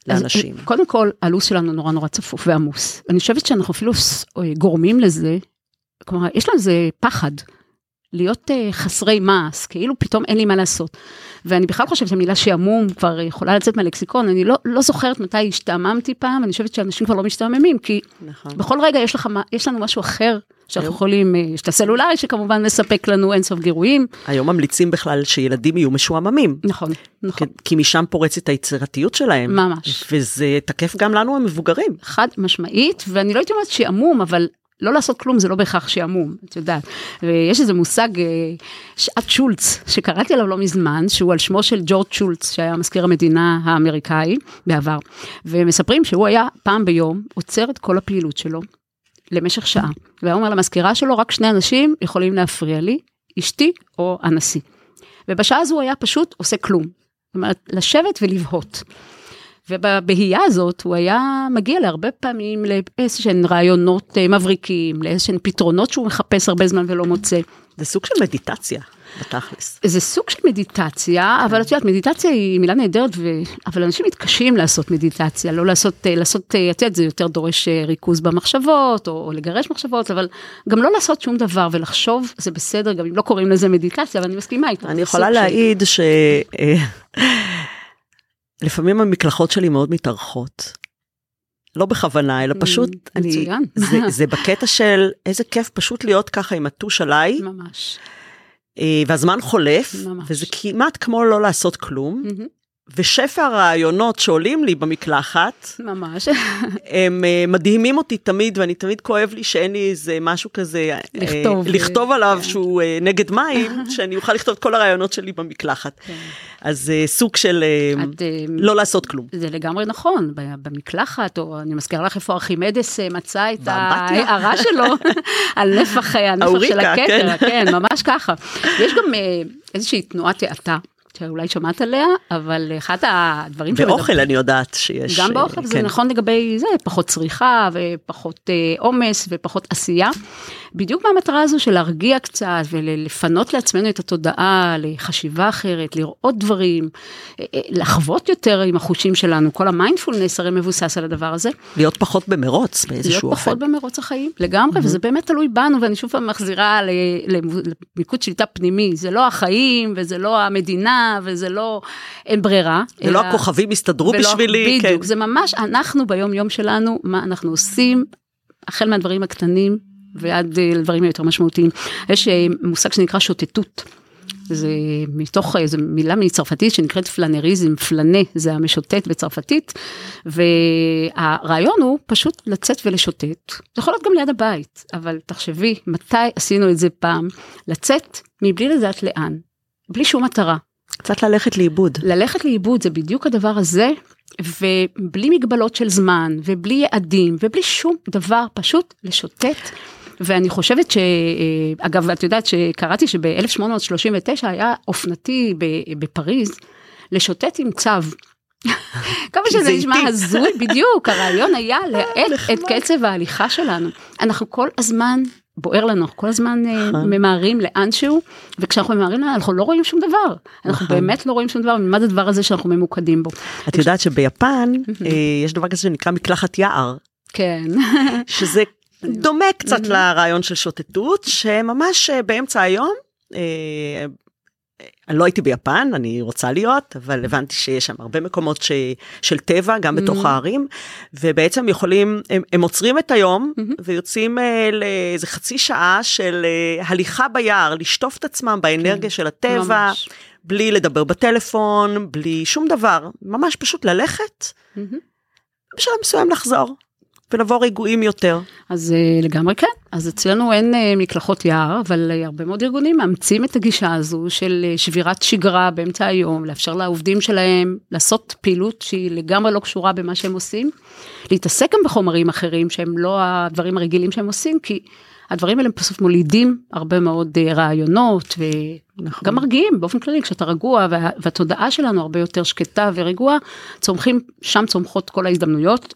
לאנשים? אה, קודם כל, הלו"ז שלנו נורא נורא צפוף ועמוס. אני חושבת שאנחנו אפילו אה, גורמים לזה, כלומר, יש לנו איזה פחד להיות אה, חסרי מעש, כאילו פתאום אין לי מה לעשות. ואני בכלל חושבת שהמילה שעמום כבר יכולה לצאת מהלקסיקון, אני לא, לא זוכרת מתי השתעממתי פעם, אני חושבת שאנשים כבר לא משתעממים, כי נכון. בכל רגע יש, לך, יש לנו משהו אחר שאנחנו. יכולים, אה, יש את הסלולרי שכמובן מספק לנו אינסוף גירויים. היום ממליצים בכלל שילדים יהיו משועממים. נכון, נכון. כי- משם פורצת היצירתיות שלהם. ממש. וזה תקף גם לנו המבוגרים. חד משמעית, ואני לא הייתי אומרת שעמום, אבל לא לעשות כלום זה לא בהכרח שעמום, את יודעת. ויש איזה מושג, אה, שעת שולץ, שקראתי עליו לא מזמן, שהוא על שמו של ג'ורג' שולץ, שהיה מזכיר המדינה האמריקאי בעבר. ומספרים שהוא היה פעם ביום עוצר את כל הפעילות שלו למשך שעה. והיה אומר למזכירה שלו, רק שני אנשים יכולים להפריע לי, אשתי או הנשיא. ובשעה הזו הוא היה פשוט עושה כלום. אומרת, לשבת ולבהות. ובבהייה הזאת הוא היה מגיע להרבה פעמים לאיזשהם רעיונות אה, מבריקים, לאיזשהם פתרונות שהוא מחפש הרבה זמן ולא מוצא. זה סוג של מדיטציה, בתכלס. זה סוג של מדיטציה, אבל את יודעת, מדיטציה היא מילה נהדרת, ו... אבל אנשים מתקשים לעשות מדיטציה, לא לעשות, אה, לעשות, אה, את יודעת, זה יותר דורש ריכוז במחשבות, או, או לגרש מחשבות, אבל גם לא לעשות שום דבר ולחשוב, זה בסדר, גם אם לא קוראים לזה מדיטציה, אבל אני מסכימה איתך. אני יכולה להעיד ש... לפעמים המקלחות שלי מאוד מתארכות. לא בכוונה, אלא פשוט, אני, זה, זה בקטע של איזה כיף פשוט להיות ככה עם הטוש עליי. ממש. אה, והזמן חולף, ממש. וזה כמעט כמו לא לעשות כלום. Mm-hmm. ושפע הרעיונות שעולים לי במקלחת, ממש, הם uh, מדהימים אותי תמיד, ואני תמיד כואב לי שאין לי איזה משהו כזה, לכתוב, uh, לכתוב עליו כן. שהוא uh, נגד מים, שאני אוכל לכתוב את כל הרעיונות שלי במקלחת. כן. אז uh, סוג של uh, את, לא לעשות כלום. זה לגמרי נכון, במקלחת, או אני מזכירה לך איפה ארכימדס מצא את ההערה שלו על נפח הנפח של הכתר, כן. כן, ממש ככה. יש גם uh, איזושהי תנועת האטה. שאולי שמעת עליה, אבל אחד הדברים... באוכל שמדבר... אני יודעת שיש... גם באוכל, כן. זה נכון לגבי זה, פחות צריכה ופחות עומס אה, ופחות עשייה. בדיוק מהמטרה הזו של להרגיע קצת ולפנות לעצמנו את התודעה לחשיבה אחרת, לראות דברים, אה, אה, לחוות יותר עם החושים שלנו, כל המיינדפולנס הרי מבוסס על הדבר הזה. להיות פחות במרוץ באיזשהו אופן. להיות פחות במרוץ החיים, לגמרי, mm-hmm. וזה באמת תלוי בנו, ואני שוב פעם מחזירה למיקוד שליטה פנימי, זה לא החיים וזה לא המדינה וזה לא, אין ברירה. זה לא הכוכבים הסתדרו בשבילי. בדיוק, כן. זה ממש אנחנו ביום יום שלנו, מה אנחנו עושים, החל מהדברים הקטנים ועד אה, לדברים היותר משמעותיים. יש אה, מושג שנקרא שוטטות. זה מתוך איזו מילה מצרפתית שנקראת פלנריזם, פלנה זה המשוטט בצרפתית, והרעיון הוא פשוט לצאת ולשוטט, זה יכול להיות גם ליד הבית, אבל תחשבי מתי עשינו את זה פעם, לצאת מבלי לדעת לאן, בלי שום מטרה. קצת ללכת לאיבוד. ללכת לאיבוד זה בדיוק הדבר הזה, ובלי מגבלות של זמן, ובלי יעדים, ובלי שום דבר, פשוט לשוטט. ואני חושבת ש... אה, אגב, את יודעת שקראתי שב-1839 היה אופנתי בפריז לשוטט עם צו. כמה שזה נשמע הזוי, בדיוק, הרעיון היה להאט את קצב ההליכה שלנו. אנחנו כל הזמן בוער לנו, אנחנו כל הזמן אה, נכון. ממהרים לאנשהו, וכשאנחנו ממהרים לאן אנחנו לא רואים שום דבר. אנחנו נכון. באמת לא רואים שום דבר, זה הדבר הזה שאנחנו ממוקדים בו. את יודעת שביפן אה, יש דבר כזה שנקרא מקלחת יער. כן. שזה דומה קצת לרעיון של שוטטות, שממש אה, באמצע היום, אני לא הייתי ביפן, אני רוצה להיות, אבל הבנתי שיש שם הרבה מקומות ש, של טבע, גם בתוך mm-hmm. הערים, ובעצם יכולים, הם, הם עוצרים את היום mm-hmm. ויוצאים uh, לאיזה חצי שעה של uh, הליכה ביער, לשטוף את עצמם באנרגיה כן. של הטבע, ממש. בלי לדבר בטלפון, בלי שום דבר, ממש פשוט ללכת, mm-hmm. בשלב מסוים לחזור. ולבוא רגועים יותר. אז אה, לגמרי כן, אז אצלנו אין אה, מקלחות יער, אבל אה, הרבה מאוד ארגונים מאמצים את הגישה הזו של שבירת שגרה באמצע היום, לאפשר לעובדים שלהם לעשות פעילות שהיא לגמרי לא קשורה במה שהם עושים, להתעסק גם בחומרים אחרים שהם לא הדברים הרגילים שהם עושים, כי הדברים האלה בסוף מולידים הרבה מאוד רעיונות וגם נכון. מרגיעים באופן כללי כשאתה רגוע וה, והתודעה שלנו הרבה יותר שקטה ורגועה, צומחים, שם צומחות כל ההזדמנויות.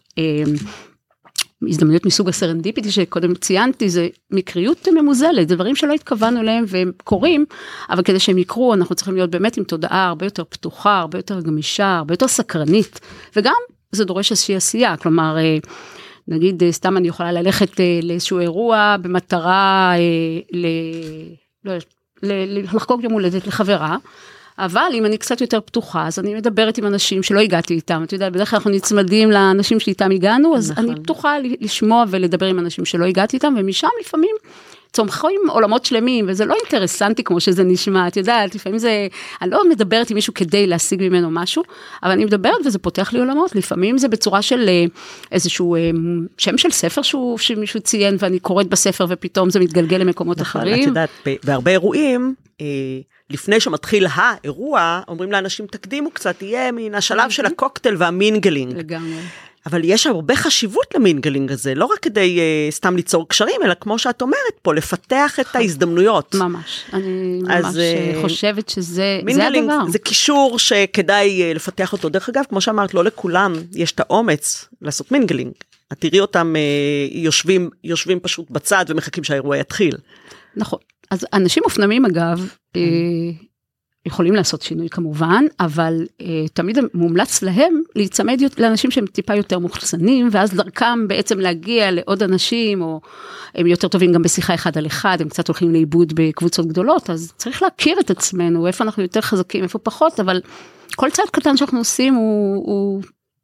הזדמנויות מסוג הסרנדיפיטי שקודם ציינתי זה מקריות ממוזלת דברים שלא התכוונו אליהם והם קורים אבל כדי שהם יקרו אנחנו צריכים להיות באמת עם תודעה הרבה יותר פתוחה הרבה יותר גמישה הרבה יותר סקרנית וגם זה דורש איזושהי עשייה כלומר אה, נגיד אה, סתם אני יכולה ללכת אה, לאיזשהו אירוע במטרה ל... לא, לחגוג יום הולדת לחברה. אבל אם אני קצת יותר פתוחה, אז אני מדברת עם אנשים שלא הגעתי איתם. אתה יודע, בדרך כלל אנחנו נצמדים לאנשים שאיתם הגענו, אז נכון. אני פתוחה לשמוע ולדבר עם אנשים שלא הגעתי איתם, ומשם לפעמים צומחים עולמות שלמים, וזה לא אינטרסנטי כמו שזה נשמע, את יודעת, לפעמים זה, אני לא מדברת עם מישהו כדי להשיג ממנו משהו, אבל אני מדברת וזה פותח לי עולמות, לפעמים זה בצורה של אה, איזשהו אה, שם של ספר שהוא, שמישהו ציין ואני קוראת בספר ופתאום זה מתגלגל למקומות נכון, אחרים. את יודעת, בהרבה אירועים, אה, לפני שמתחיל האירוע, אומרים לאנשים, תקדימו קצת, יהיה מן השלב של הקוקטייל וה mingling. לגמרי. אבל יש הרבה חשיבות ל mingling הזה, לא רק כדי אה, סתם ליצור קשרים, אלא כמו שאת אומרת פה, לפתח את ההזדמנויות. ממש, אני ממש אז, אה, חושבת שזה זה הדבר. זה קישור שכדאי אה, לפתח אותו. דרך אגב, כמו שאמרת, לא לכולם יש את האומץ לעשות mingling. את תראי אותם אה, יושבים, יושבים פשוט בצד ומחכים שהאירוע יתחיל. נכון. אז אנשים מופנמים אגב, אה, יכולים לעשות שינוי כמובן, אבל uh, תמיד מומלץ להם להיצמד לאנשים שהם טיפה יותר מוחצנים, ואז דרכם בעצם להגיע לעוד אנשים, או הם יותר טובים גם בשיחה אחד על אחד, הם קצת הולכים לאיבוד בקבוצות גדולות, אז צריך להכיר את עצמנו, איפה אנחנו יותר חזקים, איפה פחות, אבל כל צעד קטן שאנחנו עושים הוא, הוא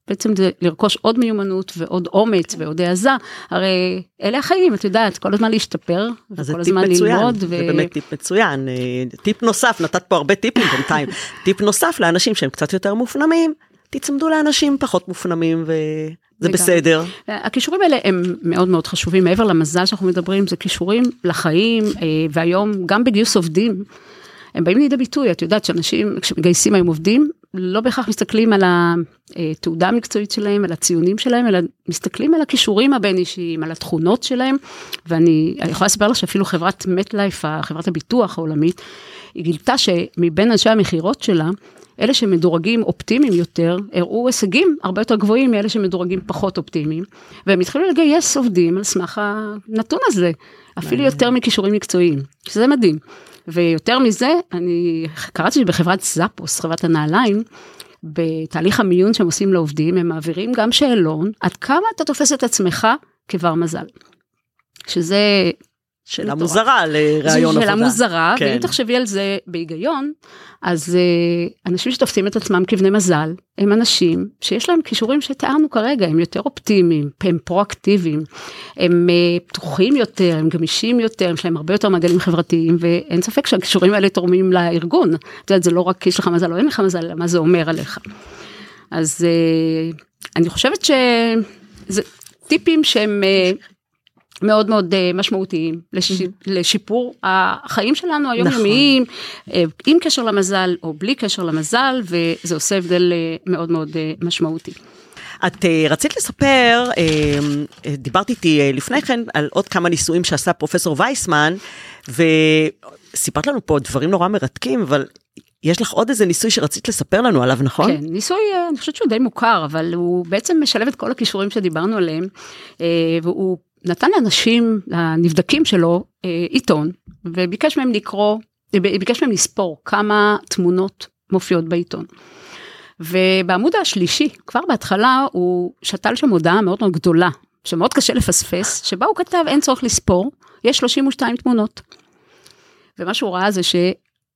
בעצם זה לרכוש עוד מיומנות ועוד אומץ ועוד העזה, הרי אלה החיים, את יודעת, כל הזמן להשתפר, וכל הזמן ללמוד. ו... זה באמת טיפ מצוין, אה, טיפ נוסף, נתת פה הרבה טיפים בינתיים, טיפ נוסף לאנשים שהם קצת יותר מופנמים, תצמדו לאנשים פחות מופנמים ו... זה בסדר. הכישורים האלה הם מאוד מאוד חשובים, מעבר למזל שאנחנו מדברים, זה כישורים לחיים, אה, והיום גם בגיוס עובדים, הם באים לידי ביטוי, את יודעת שאנשים, כשמגייסים היום עובדים, לא בהכרח מסתכלים על התעודה המקצועית שלהם, על הציונים שלהם, אלא מסתכלים על הכישורים הבין אישיים, על התכונות שלהם, ואני יכולה לספר לך שאפילו חברת מטלייף, חברת הביטוח העולמית, היא גילתה שמבין אנשי המכירות שלה, אלה שמדורגים אופטימיים יותר, הראו הישגים הרבה יותר גבוהים מאלה שמדורגים פחות אופטימיים, והם התחילו לגייס עובדים על סמך הנתון הזה, אפילו יותר מכישורים מקצועיים, שזה מדהים. ויותר מזה, אני קראתי שבחברת זאפוס, חברת הנעליים, בתהליך המיון שהם עושים לעובדים, הם מעבירים גם שאלון, עד כמה אתה תופס את עצמך כבר מזל. שזה שאלה מוזרה לראיון עבודה. שאלה מוזרה, כן. ואם תחשבי על זה בהיגיון, אז uh, אנשים שתופסים את עצמם כבני מזל, הם אנשים שיש להם כישורים שתיארנו כרגע, הם יותר אופטימיים, הם פרואקטיביים, הם uh, פתוחים יותר, הם גמישים יותר, יש להם הרבה יותר מעגלים חברתיים, ואין ספק שהכישורים האלה תורמים לארגון. את יודעת, זה לא רק יש לך מזל או אין לך מזל, מה זה אומר עליך. אז uh, אני חושבת שזה טיפים שהם... מאוד מאוד uh, משמעותיים לש... לשיפור החיים שלנו היומיומיים, נכון. עם קשר למזל או בלי קשר למזל, וזה עושה הבדל uh, מאוד מאוד משמעותי. את רצית לספר, דיברת איתי לפני כן על עוד כמה ניסויים שעשה פרופסור וייסמן, וסיפרת לנו פה דברים נורא מרתקים, אבל יש לך עוד איזה ניסוי שרצית לספר לנו עליו, נכון? כן, ניסוי, אני חושבת שהוא די מוכר, אבל הוא בעצם משלב את כל הכישורים שדיברנו עליהם, והוא נתן לאנשים, לנבדקים שלו, אה, עיתון, וביקש מהם לקרוא, אה, ביקש מהם לספור כמה תמונות מופיעות בעיתון. ובעמוד השלישי, כבר בהתחלה, הוא שתל שם הודעה מאוד מאוד גדולה, שמאוד קשה לפספס, שבה הוא כתב אין צורך לספור, יש 32 תמונות. ומה שהוא ראה זה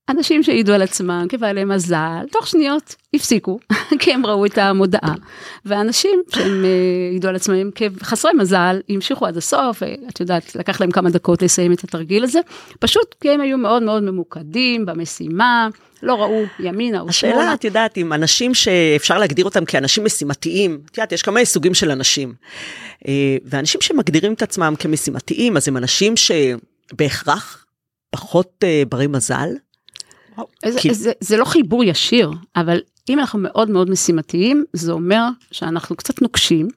אנשים שהעידו על עצמם כבעלי מזל, תוך שניות הפסיקו, כי הם ראו את המודעה. ואנשים שהם אה, העידו על עצמם כחסרי מזל, המשיכו עד הסוף, ואת יודעת, לקח להם כמה דקות לסיים את התרגיל הזה, פשוט כי הם היו מאוד מאוד ממוקדים במשימה, לא ראו ימינה או שמאלה. השאלה, את יודעת, אם אנשים שאפשר להגדיר אותם כאנשים משימתיים, את יודעת, יש כמה סוגים של אנשים. אה, ואנשים שמגדירים את עצמם כמשימתיים, אז הם אנשים שבהכרח פחות אה, ברי מזל, זה, כי... זה, זה לא חיבור ישיר, אבל אם אנחנו מאוד מאוד משימתיים, זה אומר שאנחנו קצת נוקשים.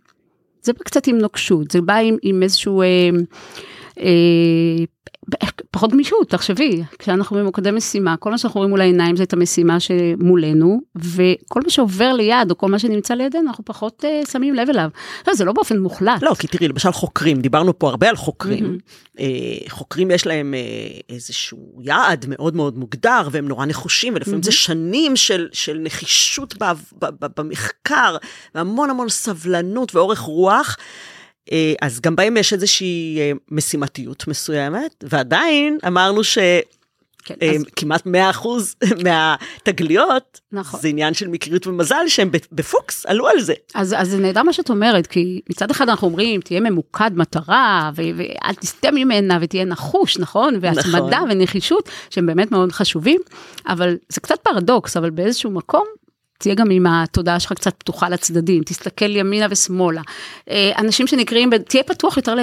זה בא קצת עם נוקשות, זה בא עם, עם איזשהו אה, פחות גמישות, תחשבי, כשאנחנו במוקדי משימה, כל מה שאנחנו רואים מול העיניים זה את המשימה שמולנו, וכל מה שעובר ליד, או כל מה שנמצא לידינו, אנחנו פחות uh, שמים לב אליו. לא, זה לא באופן מוחלט. לא, כי תראי, למשל חוקרים, דיברנו פה הרבה על חוקרים. Mm-hmm. Uh, חוקרים יש להם uh, איזשהו יעד מאוד מאוד מוגדר, והם נורא נחושים, ולפעמים mm-hmm. זה שנים של, של נחישות ב, ב, ב, במחקר, והמון המון סבלנות ואורך רוח. אה, אז גם בהם יש איזושהי אה, משימתיות מסוימת, ועדיין אמרנו ש... כן, אה, אז... כמעט 100% מהתגליות, נכון. זה עניין של מקריות ומזל שהם בפוקס עלו על זה. אז, אז זה נהדר מה שאת אומרת, כי מצד אחד אנחנו אומרים, תהיה ממוקד מטרה, ו- ואל תסטה ממנה, ותהיה נחוש, נכון? והצמדה נכון. ונחישות, שהם באמת מאוד חשובים, אבל זה קצת פרדוקס, אבל באיזשהו מקום, תהיה גם עם התודעה שלך קצת פתוחה לצדדים, תסתכל ימינה ושמאלה. אה, אנשים שנקראים, תהיה פתוח יותר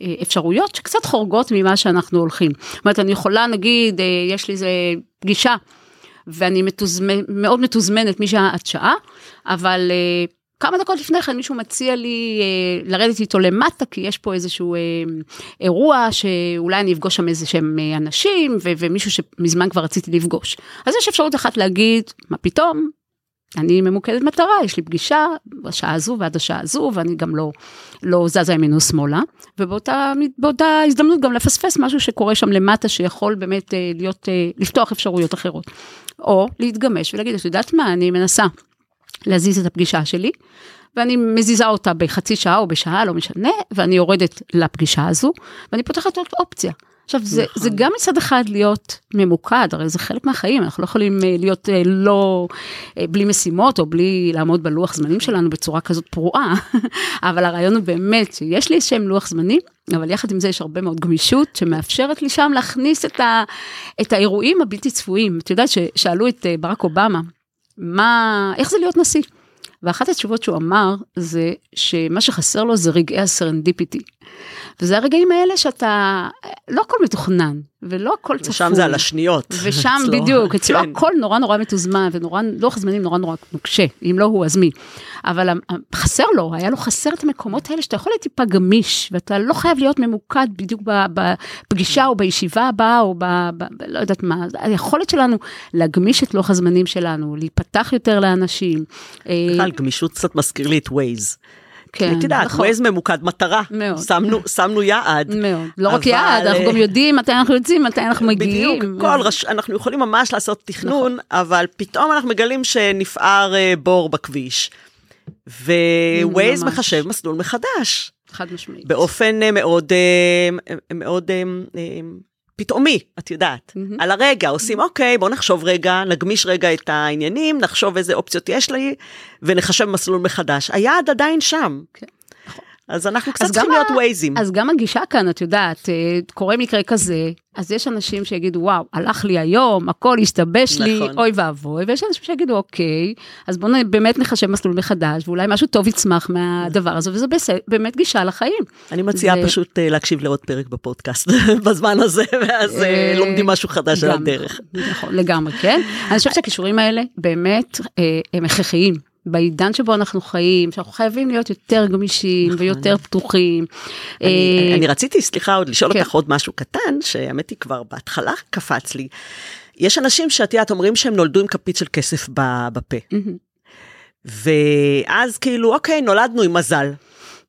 לאפשרויות שקצת חורגות ממה שאנחנו הולכים. זאת אומרת, אני יכולה, נגיד, אה, יש לי איזה פגישה, ואני מתוזמנ, מאוד מתוזמנת משעה עד שעה, אבל אה, כמה דקות לפני כן מישהו מציע לי אה, לרדת איתו למטה, כי יש פה איזשהו אה, אירוע שאולי אני אפגוש שם איזה שהם אה, אנשים, ו- ומישהו שמזמן כבר רציתי לפגוש. אז יש אפשרות אחת להגיד, מה פתאום, אני ממוקדת מטרה, יש לי פגישה בשעה הזו ועד השעה הזו, ואני גם לא, לא זזה ימינו שמאלה, ובאותה הזדמנות גם לפספס משהו שקורה שם למטה, שיכול באמת אה, להיות, אה, לפתוח אפשרויות אחרות. או להתגמש ולהגיד, את יודעת מה, אני מנסה להזיז את הפגישה שלי, ואני מזיזה אותה בחצי שעה או בשעה, לא משנה, ואני יורדת לפגישה הזו, ואני פותחת עוד אופציה. עכשיו, זה, נכון. זה גם מצד אחד להיות ממוקד, הרי זה חלק מהחיים, אנחנו לא יכולים אה, להיות אה, לא, אה, בלי משימות או בלי לעמוד בלוח זמנים שלנו בצורה כזאת פרועה, אבל הרעיון הוא באמת שיש לי איזשהם לוח זמנים, אבל יחד עם זה יש הרבה מאוד גמישות שמאפשרת לי שם להכניס את, ה, את האירועים הבלתי צפויים. את יודעת ששאלו את ברק אובמה, מה, איך זה להיות נשיא? ואחת התשובות שהוא אמר זה שמה שחסר לו זה רגעי הסרנדיפיטי. וזה הרגעים האלה שאתה, לא הכל מתוכנן, ולא הכל צפוי. ושם זה על השניות. ושם בדיוק, אצלו כן. הכל נורא נורא מתוזמן, ונורא, לוח זמנים נורא נורא נוקשה, אם לא הוא אז מי. אבל חסר לו, היה לו חסר את המקומות האלה שאתה יכול להיות טיפה גמיש, ואתה לא חייב להיות ממוקד בדיוק בפגישה או בישיבה הבאה, או ב... ב, ב לא יודעת מה, היכולת שלנו להגמיש את לוח הזמנים שלנו, להיפתח יותר לאנשים. בכלל, גמישות קצת מזכיר לי את Waze. כן, את יודעת, נכון. Waze ממוקד מטרה. מאוד. שמנו, שמנו יעד. מאוד. לא אבל... רק יעד, אנחנו גם יודעים מתי אנחנו יוצאים, מתי אנחנו מגיעים. בדיוק, כל רש... אנחנו יכולים ממש לעשות תכנון, נכון. אבל פתאום אנחנו מגלים שנפער אה, בור בכביש. Waze מחשב מסלול מחדש. חד משמעית. באופן אה, מאוד, אה, מאוד פתאומי, את יודעת, mm-hmm. על הרגע, עושים, אוקיי, בוא נחשוב רגע, נגמיש רגע את העניינים, נחשוב איזה אופציות יש לי, ונחשב מסלול מחדש. היעד עדיין שם. Okay. אז אנחנו קצת צריכים להיות ווייזים. אז גם הגישה כאן, את יודעת, אה, קורה מקרה כזה, אז יש אנשים שיגידו, וואו, הלך לי היום, הכל השתבש נכון. לי, אוי ואבוי, ויש אנשים שיגידו, אוקיי, אז בואו באמת נחשב מסלול מחדש, ואולי משהו טוב יצמח מהדבר הזה, וזה בסדר, באמת גישה לחיים. אני מציעה זה... פשוט uh, להקשיב לעוד פרק בפודקאסט בזמן הזה, ואז uh, לומדים משהו חדש על הדרך. נכון, לגמרי, כן. אני חושבת שהכישורים האלה באמת הם הכרחיים. בעידן שבו אנחנו חיים, שאנחנו חייבים להיות יותר גמישים נכון. ויותר פתוחים. אני, אה, אני רציתי, סליחה, עוד לשאול כן. אותך עוד משהו קטן, שהאמת היא כבר בהתחלה קפץ לי. יש אנשים שאת יודעת אומרים שהם נולדו עם כפית של כסף בפה. ואז כאילו, אוקיי, נולדנו עם מזל.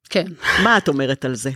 כן. מה את אומרת על זה?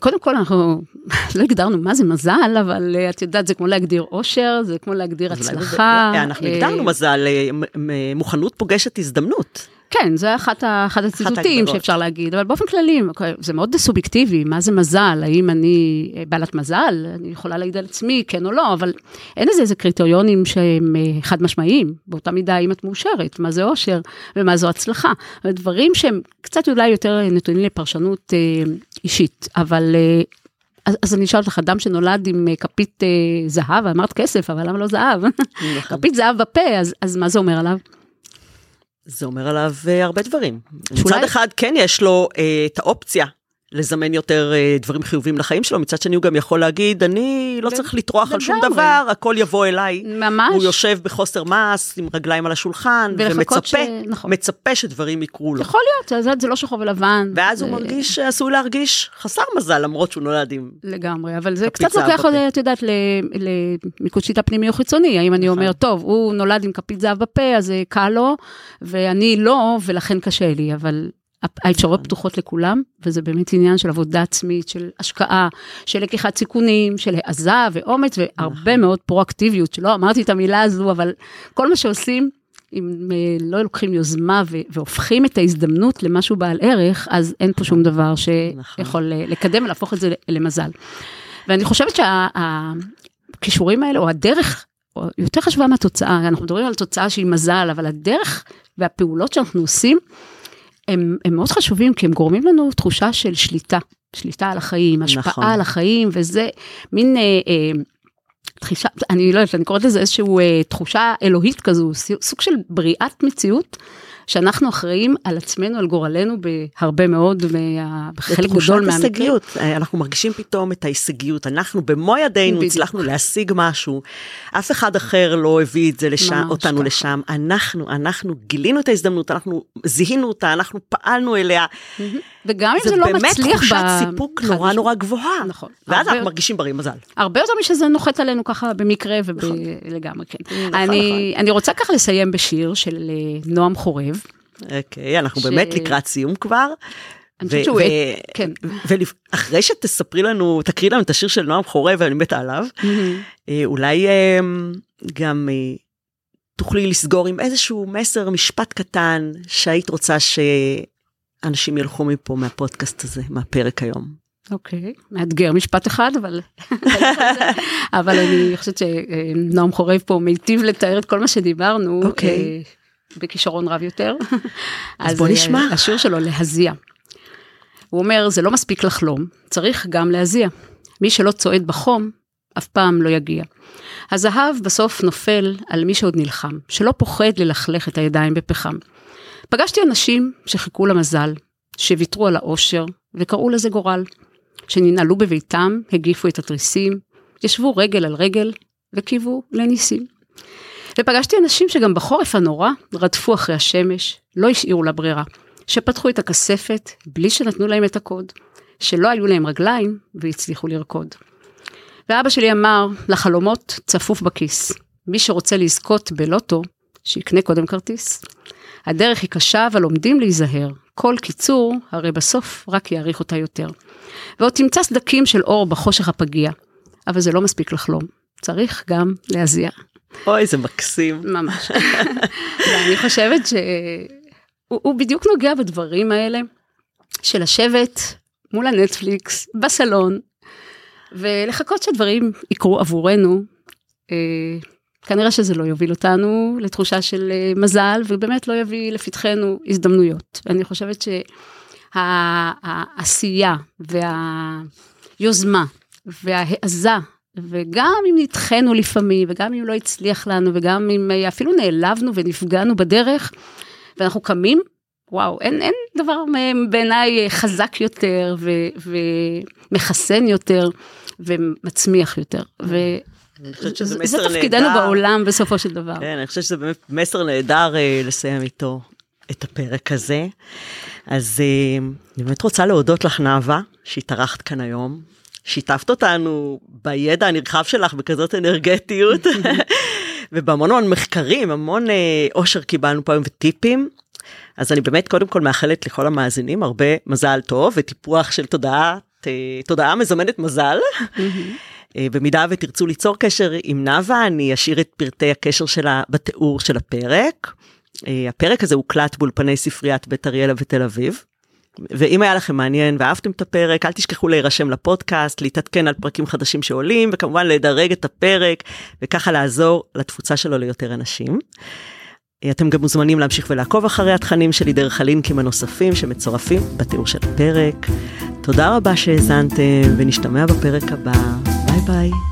קודם כל אנחנו לא הגדרנו מה זה מזל, אבל אה, את יודעת, זה כמו להגדיר אושר, זה כמו להגדיר הצלחה. אנחנו הגדרנו אה, מזל, אה, מוכנות פוגשת הזדמנות. כן, זה אחת, אחד הציטוטים שאפשר להגיד, אבל באופן כללי, זה מאוד סובייקטיבי, מה זה מזל, האם אני אה, בעלת מזל, אני יכולה להגיד על עצמי, כן או לא, אבל אין לזה איזה קריטריונים שהם אה, חד משמעיים, באותה מידה אם את מאושרת, מה זה אושר ומה זו הצלחה, דברים שהם קצת אולי יותר נתונים לפרשנות אה, אישית, אבל... אה, אז, אז אני אשאל אותך, אדם שנולד עם אה, כפית אה, זהב, אמרת כסף, אבל למה לא זהב? נכון. כפית זהב בפה, אז, אז מה זה אומר עליו? זה אומר עליו uh, הרבה דברים. שאולי... מצד אחד כן יש לו uh, את האופציה לזמן יותר uh, דברים חיובים לחיים שלו, מצד שני הוא גם יכול להגיד, אני לא צריך לטרוח על שום דבר, הכל יבוא אליי. ממש. הוא יושב בחוסר מס, עם רגליים על השולחן, ומצפה, ש... נכון. מצפה שדברים יקרו לו. יכול להיות, זה, זה לא שחור ולבן. ואז זה... הוא מרגיש, עשוי להרגיש חסר מזל, למרות שהוא נולד עם... לגמרי, אבל זה קצת לוקח, את יודעת, למיקוד שיטה פנימי או חיצוני, האם אני נכון. אומר, טוב, הוא נולד עם כפית זהב בפה, אז זה קל לו, ואני לא, ולכן קשה לי, אבל האפשרויות פתוחות לכולם, וזה באמת עניין של עבודה עצמית, של השקעה, של לקיחת סיכונים, של העזה ואומץ, והרבה נכון. מאוד פרואקטיביות, שלא אמרתי את המילה הזו, אבל כל מה שעושים, אם אה, לא לוקחים יוזמה והופכים את ההזדמנות למשהו בעל ערך, אז אין פה שום דבר שיכול נכון. לקדם ולהפוך את זה למזל. ואני חושבת שהכישורים האלה, או הדרך, או יותר חשובה מהתוצאה, אנחנו מדברים על תוצאה שהיא מזל, אבל הדרך והפעולות שאנחנו עושים, הם, הם מאוד חשובים כי הם גורמים לנו תחושה של שליטה, שליטה על החיים, השפעה נכון. על החיים, וזה מין... אה, אה, תחישה, אני לא יודעת, אני קוראת לזה איזושהי אה, תחושה אלוהית כזו, סוג של בריאת מציאות שאנחנו אחראים על עצמנו, על גורלנו, בהרבה מאוד. בחלק גדול מהמקרים. הישגיות, אנחנו מרגישים פתאום את ההישגיות, אנחנו במו ידינו בדיוק. הצלחנו להשיג משהו, אף אחד אחר לא הביא את זה לשם, אותנו ככה. לשם, אנחנו, אנחנו גילינו את ההזדמנות, אנחנו זיהינו אותה, אנחנו פעלנו אליה. וגם אם זה, זה לא מצליח... זה באמת תחושת סיפוק נורא נורא גבוהה. נכון. ואז אנחנו מרגישים ברי מזל. הרבה יותר משזה נוחת עלינו ככה במקרה ולגמרי, נכון. כן. נכון, אני, נכון. אני רוצה ככה לסיים בשיר של אה, נועם חורב. אוקיי, אנחנו ש... באמת לקראת סיום כבר. אני חושבת שהוא, כן. ואחרי שתספרי לנו, תקריא לנו את השיר של נועם חורב, ואני מתה עליו, אה, אולי אה, גם תוכלי לסגור עם איזשהו מסר, משפט קטן, שהיית רוצה שאנשים ילכו מפה מהפודקאסט הזה, מהפרק היום. אוקיי, okay. מאתגר משפט אחד, אבל, אבל אני חושבת שנועם חורב פה מיטיב לתאר את כל מה שדיברנו, okay. אוקיי. אה, בכישרון רב יותר. אז, אז בוא נשמע. אה, השיר שלו, להזיע. הוא אומר, זה לא מספיק לחלום, צריך גם להזיע. מי שלא צועד בחום, אף פעם לא יגיע. הזהב בסוף נופל על מי שעוד נלחם, שלא פוחד ללכלך את הידיים בפחם. פגשתי אנשים שחיכו למזל, שוויתרו על האושר וקראו לזה גורל. שננעלו בביתם, הגיפו את התריסים, ישבו רגל על רגל וקיוו לניסים. ופגשתי אנשים שגם בחורף הנורא רדפו אחרי השמש, לא השאירו לה ברירה, שפתחו את הכספת בלי שנתנו להם את הקוד, שלא היו להם רגליים והצליחו לרקוד. ואבא שלי אמר, לחלומות צפוף בכיס, מי שרוצה לזכות בלוטו, שיקנה קודם כרטיס. הדרך היא קשה, אבל עומדים להיזהר. כל קיצור, הרי בסוף רק יאריך אותה יותר. ועוד תמצא סדקים של אור בחושך הפגיע. אבל זה לא מספיק לחלום, צריך גם להזיע. אוי, זה מקסים. ממש. ואני חושבת שהוא בדיוק נוגע בדברים האלה, של לשבת מול הנטפליקס, בסלון, ולחכות שדברים יקרו עבורנו. אה, כנראה שזה לא יוביל אותנו לתחושה של אה, מזל, ובאמת לא יביא לפתחנו הזדמנויות. ואני חושבת שהעשייה והיוזמה וההעזה, וגם אם נדחנו לפעמים, וגם אם לא הצליח לנו, וגם אם אה, אפילו נעלבנו ונפגענו בדרך, ואנחנו קמים, וואו, אין, אין דבר בעיניי חזק יותר ו, ומחסן יותר ומצמיח יותר. ו... אני חושבת שזה מסר נהדר. זה תפקידנו בעולם בסופו של דבר. כן, אני חושבת שזה באמת מסר נהדר uh, לסיים איתו את הפרק הזה. אז uh, אני באמת רוצה להודות לך, נאוה, שהתארחת כאן היום. שיתפת אותנו בידע הנרחב שלך בכזאת אנרגטיות, ובהמון המון מחקרים, המון uh, אושר קיבלנו פה היום וטיפים. אז אני באמת קודם כל מאחלת לכל המאזינים הרבה מזל טוב וטיפוח של תודעה, תודעה מזמנת מזל. אה, במידה ותרצו ליצור קשר עם נאוה, אני אשאיר את פרטי הקשר שלה בתיאור של הפרק. אה, הפרק הזה הוקלט באולפני ספריית בית אריאלה ותל אביב. ואם היה לכם מעניין ואהבתם את הפרק, אל תשכחו להירשם לפודקאסט, להתעדכן על פרקים חדשים שעולים, וכמובן לדרג את הפרק, וככה לעזור לתפוצה שלו ליותר אנשים. אתם גם מוזמנים להמשיך ולעקוב אחרי התכנים שלי דרך הלינקים הנוספים שמצורפים בתיאור של הפרק. תודה רבה שהאזנתם, ונשתמע בפרק הבא. ביי ביי.